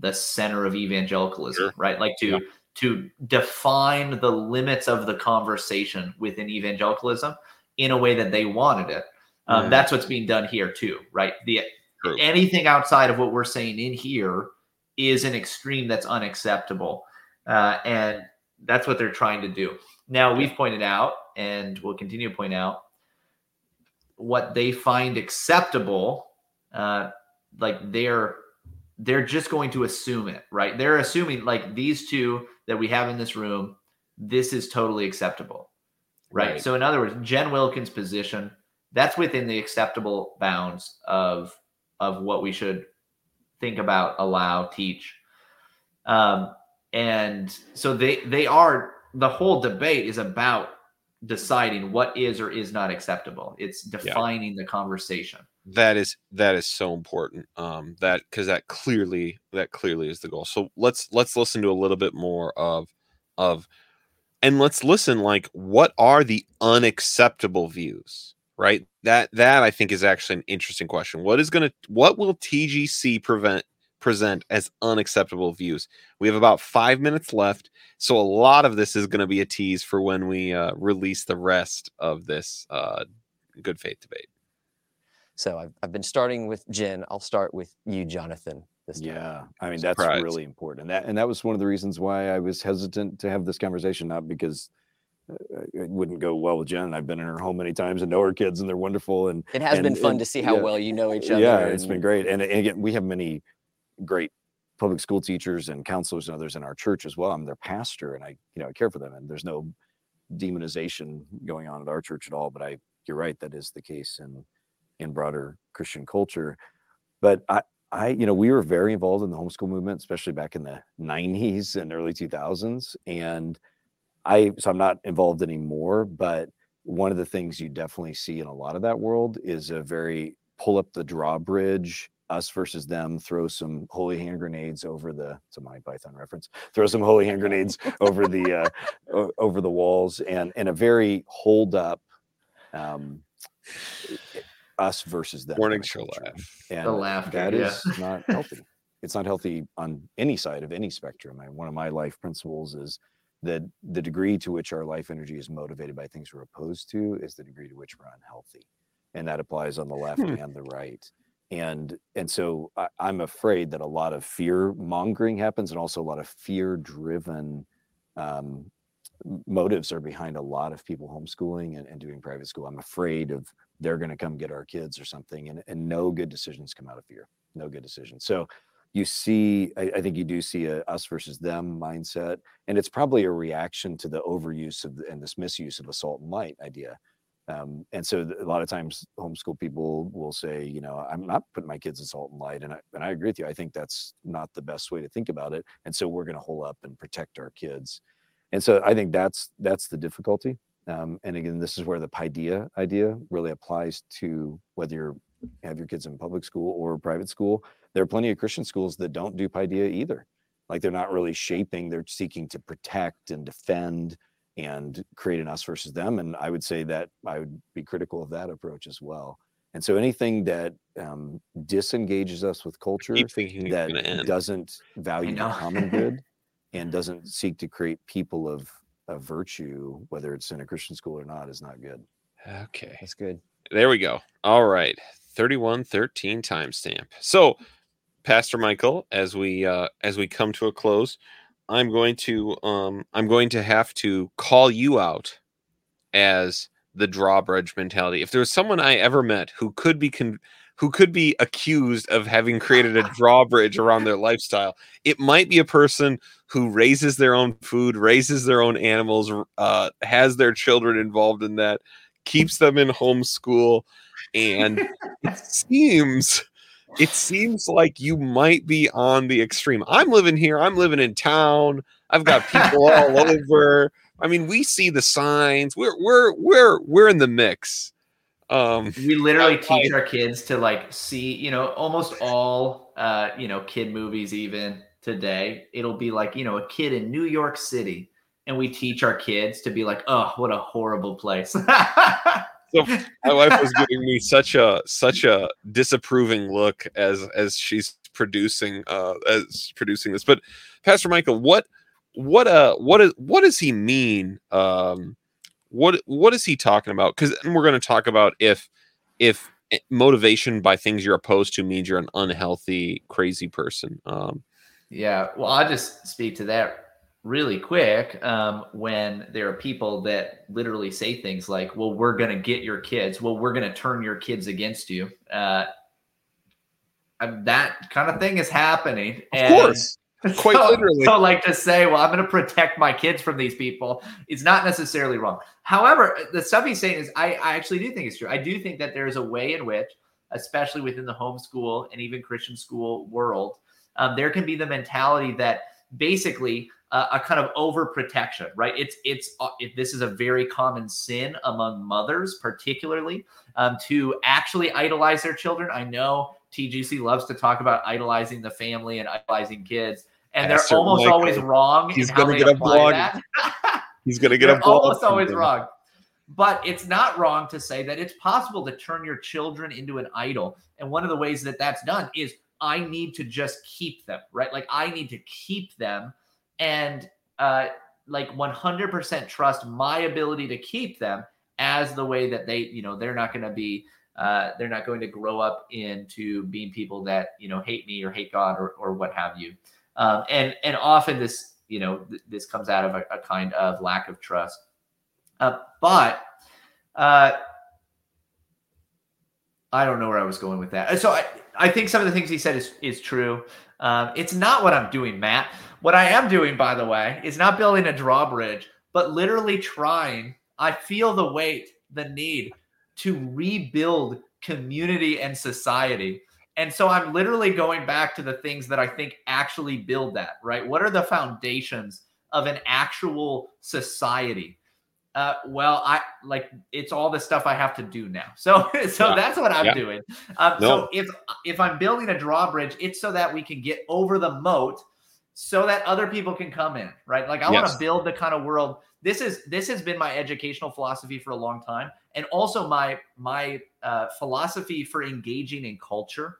the center of evangelicalism, Sure. right? Like to Yeah. to define the limits of the conversation within evangelicalism in a way that they wanted it. Um, Yeah. That's what's being done here too, right? The True. anything outside of what we're saying in here is an extreme that's unacceptable, uh, and that's what they're trying to do. Now we've pointed out, and we'll continue to point out, what they find acceptable. Uh, like they're they're just going to assume it, right? They're assuming like these two that we have in this room, this is totally acceptable, right? Right. So in other words, Jen Wilkins' position that's within the acceptable bounds of of what we should think about, allow, teach. Um, and so they they are the whole debate is about deciding what is or is not acceptable. It's defining the conversation. that is that is so important um that because that clearly that clearly is the goal so let's let's listen to a little bit more of of and let's listen like what are the unacceptable views right that that i think is actually an interesting question what is going to what will tgc prevent present as unacceptable views we have about five minutes left so a lot of this is going to be a tease for when we uh, release the rest of this uh, good faith debate So I've, I've been starting with Jen. I'll start with you, Jonathan. This time. Yeah, I mean that's really important, and that and that was one of the reasons why I was hesitant to have this conversation. Not because uh, it wouldn't go well with Jen. I've been in her home many times and know her kids, and they're wonderful. And It has been fun and- to see how yeah. well you know each other. yeah, it's been great. And, and again, we have many great public school teachers and counselors and others in our church as well. I'm their pastor, and I you know I care for them, and there's no demonization going on at our church at all. But I, you're right, that is the case in in broader Christian culture. But I, I, you know, we were very involved in the homeschool movement, especially back in the 90s and early 2000s. And I, so I'm not involved anymore, but one of the things you definitely see in a lot of that world is a very pull up the drawbridge, us versus them, throw some holy hand grenades over the, it's a Monty Python reference, throw some holy hand grenades over the, uh, o- over the walls and, and a very hold up, um, us versus them. morning kinda show laugh And The laughter, that yeah. is not healthy. It's not healthy on any side of any spectrum. I, one of my life principles is that the degree to which our life energy is motivated by things we're opposed to is the degree to which we're unhealthy. And that applies on the left Hmm. and the right. And and so I, I'm afraid that a lot of fear mongering happens and also a lot of fear driven um, motives are behind a lot of people homeschooling and, and doing private school. I'm afraid of they're going to come get our kids or something and, and no good decisions come out of fear no good decisions so you see i, I think you do see a us versus them mindset and it's probably a reaction to the overuse of the, and this misuse of assault and light idea um, and so a lot of times homeschool people will say you know i'm not putting my kids in salt and light and I, and I agree with you i think that's not the best way to think about it and so we're going to hold up and protect our kids and so i think that's that's the difficulty um, and again, this is where the paideia idea really applies to whether you have your kids in public school or private school. There are plenty of Christian schools that don't do paideia either. Like they're not really shaping, they're seeking to protect and defend and create an us versus them. And I would say that I would be critical of that approach as well. And so anything that um, disengages us with culture thinking that going to end doesn't value the common good and doesn't seek to create people of, of virtue, whether it's in a Christian school or not, is not good. okay That's good. There we go. All right. 3113 timestamp. So Pastor Michael, as we uh, as we come to a close, I'm going to um, I'm going to have to call you out as the drawbridge mentality. If there was someone I ever met who could be con- who could be accused of having created a drawbridge around their lifestyle, it might be a person who raises their own food, raises their own animals, uh, has their children involved in that, keeps them in homeschool, and it seems it seems like you might be on the extreme. I'm living here. I'm living in town. I've got people all over. I mean, we see the signs. We're we're we're we're in the mix. Um, we literally teach our kids to like see, you know, almost all uh, you know, kid movies even today. It'll be like, you know, a kid in New York City and we teach our kids to be like, "Oh, what a horrible place." so my wife was giving me such a such a disapproving look as as she's producing uh as producing this. But Pastor Michael, what what uh what is what does he mean um what what is he talking about because we're going to talk about if if motivation by things you're opposed to means you're an unhealthy crazy person um yeah well i'll just speak to that really quick um, when there are people that literally say things like well we're going to get your kids well we're going to turn your kids against you uh, that kind of thing is happening of and course Quite so, literally. So, like to say, well, I'm going to protect my kids from these people is not necessarily wrong. However, the stuff he's saying is, I, I actually do think it's true. I do think that there is a way in which, especially within the homeschool and even Christian school world, um, there can be the mentality that basically uh, a kind of overprotection, right? It's it's uh, it, this is a very common sin among mothers, particularly um, to actually idolize their children. I know TGC loves to talk about idolizing the family and idolizing kids, and they're almost always wrong. He's going to get a blog. He's going to get they're a blog. Almost always them. wrong. But it's not wrong to say that it's possible to turn your children into an idol. And one of the ways that that's done is I need to just keep them, right? Like I need to keep them and uh, like 100% trust my ability to keep them as the way that they, you know, they're not going to be uh, they're not going to grow up into being people that you know hate me or hate God or, or what have you. Um, and and often this you know th- this comes out of a, a, kind of lack of trust. Uh, but uh, I don't know where I was going with that. So I, I think some of the things he said is is true. Um, it's not what I'm doing, Matt. What I am doing, by the way, is not building a drawbridge, but literally trying. I feel the weight, the need to rebuild community and society. And so I'm literally going back to the things that I think actually build that, right? What are the foundations of an actual society? Uh, well, I like it's all the stuff I have to do now. So, so yeah. that's what I'm yeah. doing. Um, no. So if if I'm building a drawbridge, it's so that we can get over the moat, so that other people can come in, right? Like I yes. want to build the kind of world. This is this has been my educational philosophy for a long time and also my my uh, philosophy for engaging in culture.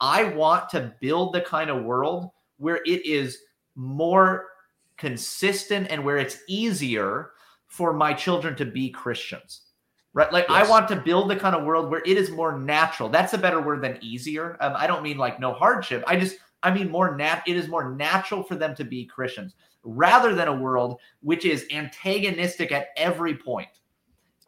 I want to build the kind of world where it is more consistent and where it's easier for my children to be Christians. Right. Like yes. I want to build the kind of world where it is more natural. That's a better word than easier. Um, I don't mean like no hardship. I just, I mean more nat. It is more natural for them to be Christians rather than a world which is antagonistic at every point.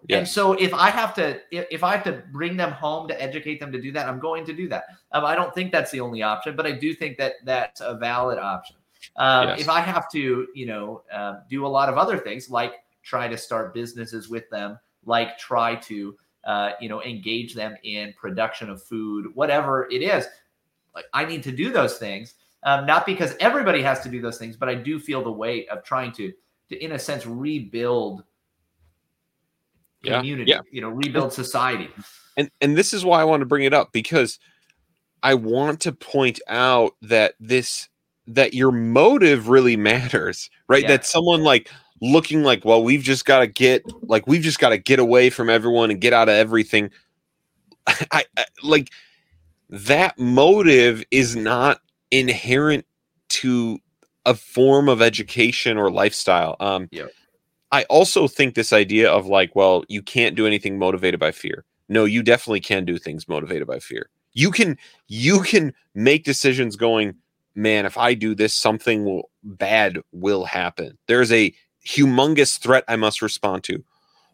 Yes. And so if I have to if, I have to bring them home to educate them to do that, I'm going to do that. Um, I don't think that's the only option, but I do think that that's a valid option. Um, yes. If I have to, you know, uh, do a lot of other things like try to start businesses with them, like try to, uh, you know, engage them in production of food, whatever it is, like I need to do those things. Um, not because everybody has to do those things, but I do feel the weight of trying to, to in a sense, rebuild community, yeah, yeah. you know, rebuild society. And and this is why I want to bring it up because I want to point out that this that your motive really matters, right? Yeah. That someone like looking like, well, we've just got to get like we've just got to get away from everyone and get out of everything. I, I like that motive is not inherent to a form of education or lifestyle. Um, yeah. I also think this idea of like, well, you can't do anything motivated by fear. No, you definitely can do things motivated by fear. You can you can make decisions going, man, if I do this, something will, bad will happen. There's a humongous threat I must respond to.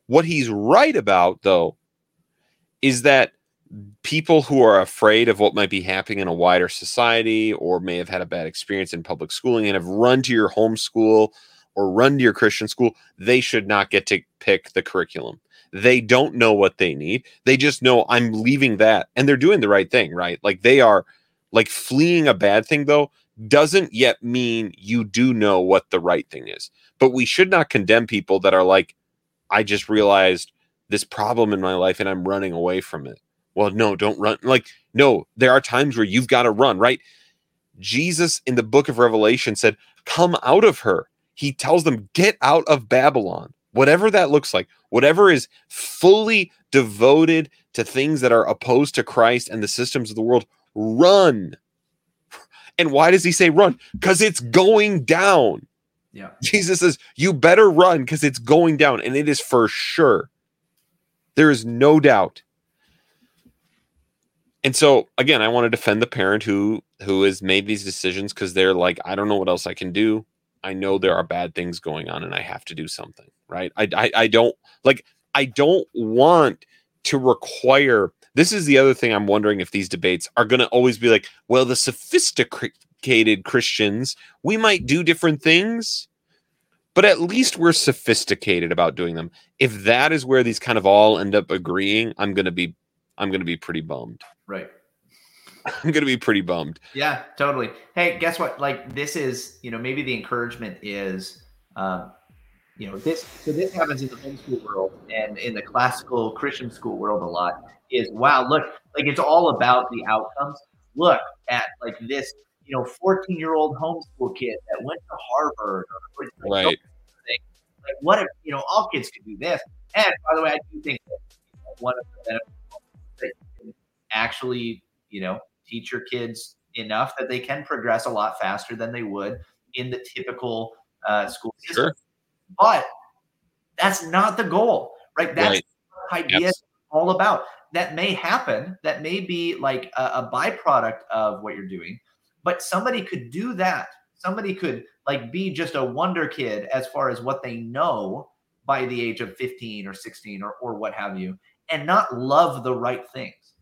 What he's right about, though, is that people who are afraid of what might be happening in a wider society or may have had a bad experience in public schooling and have run to your home school or run to your Christian school, they should not get to pick the curriculum. They don't know what they need. They just know I'm leaving that and they're doing the right thing, right? Like they are like fleeing a bad thing though doesn't yet mean you do know what the right thing is. But we should not condemn people that are like I just realized this problem in my life and I'm running away from it. Well, no, don't run. Like no, there are times where you've got to run, right? Jesus in the book of Revelation said, "Come out of her." He tells them, "Get out of Babylon." whatever that looks like, whatever is fully devoted to things that are opposed to Christ and the systems of the world, run. And why does he say run? Because it's going down. Yeah. Jesus says, You better run because it's going down. And it is for sure. There is no doubt. And so again, I want to defend the parent who who has made these decisions because they're like, I don't know what else I can do. I know there are bad things going on and I have to do something, right? I, I, I don't like, I don't want to require. This is the other thing I'm wondering if these debates are going to always be like, well, the sophisticated Christians, we might do different things, but at least we're sophisticated about doing them. If that is where these kind of all end up agreeing, I'm going to be, I'm going to be pretty bummed. Right. I'm going to be pretty bummed. Yeah, totally. Hey, guess what? Like this is, you know, maybe the encouragement is, um, you know, this. So this happens in the homeschool world and in the classical Christian school world a lot. Is wow, look, like it's all about the outcomes. Look at like this, you know, 14 year old homeschool kid that went to Harvard. Or, right. Like what if you know all kids could do this? And by the way, I do think that you know, one of the benefits that you can actually, you know, teach your kids enough that they can progress a lot faster than they would in the typical uh, school system. Sure. But that's not the goal, right? That's right. what idea yep. all about. That may happen. That may be like a, a byproduct of what you're doing. But somebody could do that. Somebody could like be just a wonder kid as far as what they know by the age of 15 or 16 or, or what have you, and not love the right things.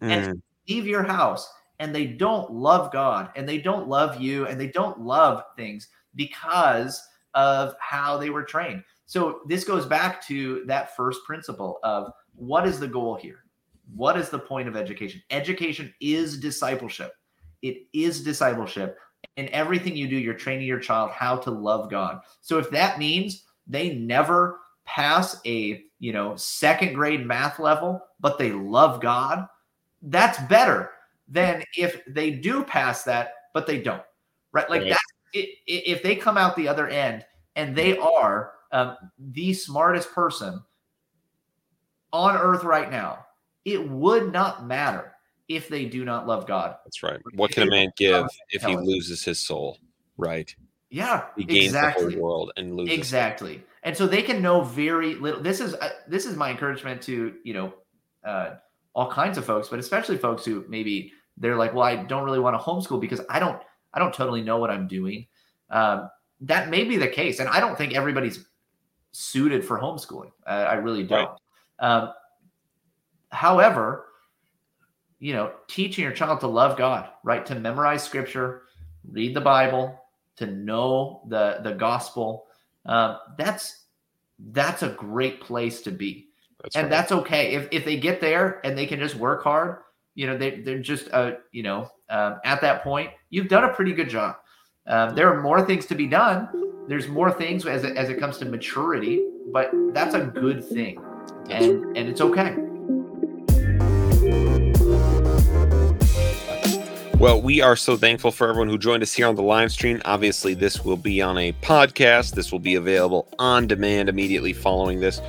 Mm. And leave your house and they don't love God and they don't love you and they don't love things because of how they were trained. So this goes back to that first principle of what is the goal here? What is the point of education? Education is discipleship. It is discipleship. In everything you do, you're training your child how to love God. So if that means they never pass a, you know, second grade math level, but they love God, that's better than if they do pass that, but they don't. Right? Like that. If they come out the other end and they are um, the smartest person on earth right now, it would not matter if they do not love God. That's right. What can a man give if he loses his soul? Right. Yeah, he gains exactly. the whole world and loses exactly. And so they can know very little. This is uh, this is my encouragement to you know uh, all kinds of folks, but especially folks who maybe they're like, well, I don't really want to homeschool because I don't, I don't totally know what I'm doing. Um, that may be the case, and I don't think everybody's suited for homeschooling. Uh, I really don't. Right. Um, however, you know, teaching your child to love God, right, to memorize Scripture, read the Bible, to know the the gospel, um, that's that's a great place to be. That's and right. that's okay if if they get there and they can just work hard. You know, they they're just uh you know um, at that point you've done a pretty good job. Um, there are more things to be done. There's more things as it, as it comes to maturity, but that's a good thing, and and it's okay. Well, we are so thankful for everyone who joined us here on the live stream. Obviously, this will be on a podcast. This will be available on demand immediately following this.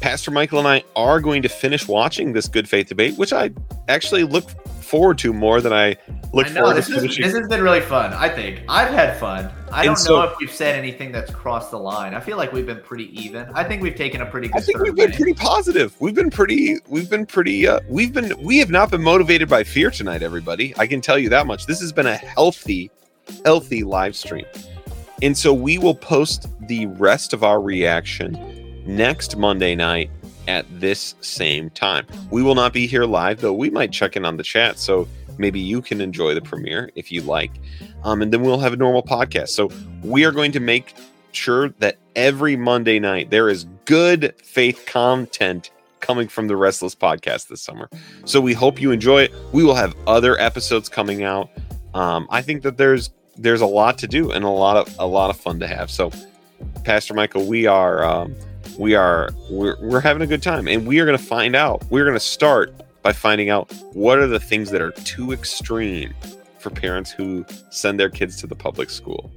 Pastor Michael and I are going to finish watching this good faith debate, which I actually look forward to more than I look I know forward this, to is, finishing. this has been really fun. I think I've had fun. I don't so- know if we've said anything that's crossed the line. I feel like we've been pretty even. I think we've taken a pretty good. I think we've been pretty positive. We've been pretty. We've been pretty. Uh, we've been. We have not been motivated by fear tonight, everybody. I can tell you that much. This has been a healthy, healthy live stream, and so we will post the rest of our reaction next Monday night at this same time. We will not be here live, though. We might check in on the chat, so maybe you can enjoy the premiere if you like, um, and then we'll have a normal podcast. So we are going to make sure that every Monday night there is good faith content coming from the Restless podcast this summer. So we hope you enjoy it. We will have other episodes coming out. Um, I think that there's there's a lot to do and a lot of a lot of fun to have. So, Pastor Michael, we are um, we are we're, we're having a good time, and we are going to find out. We're going to start by finding out what are the things that are too extreme for parents who send their kids to the public school.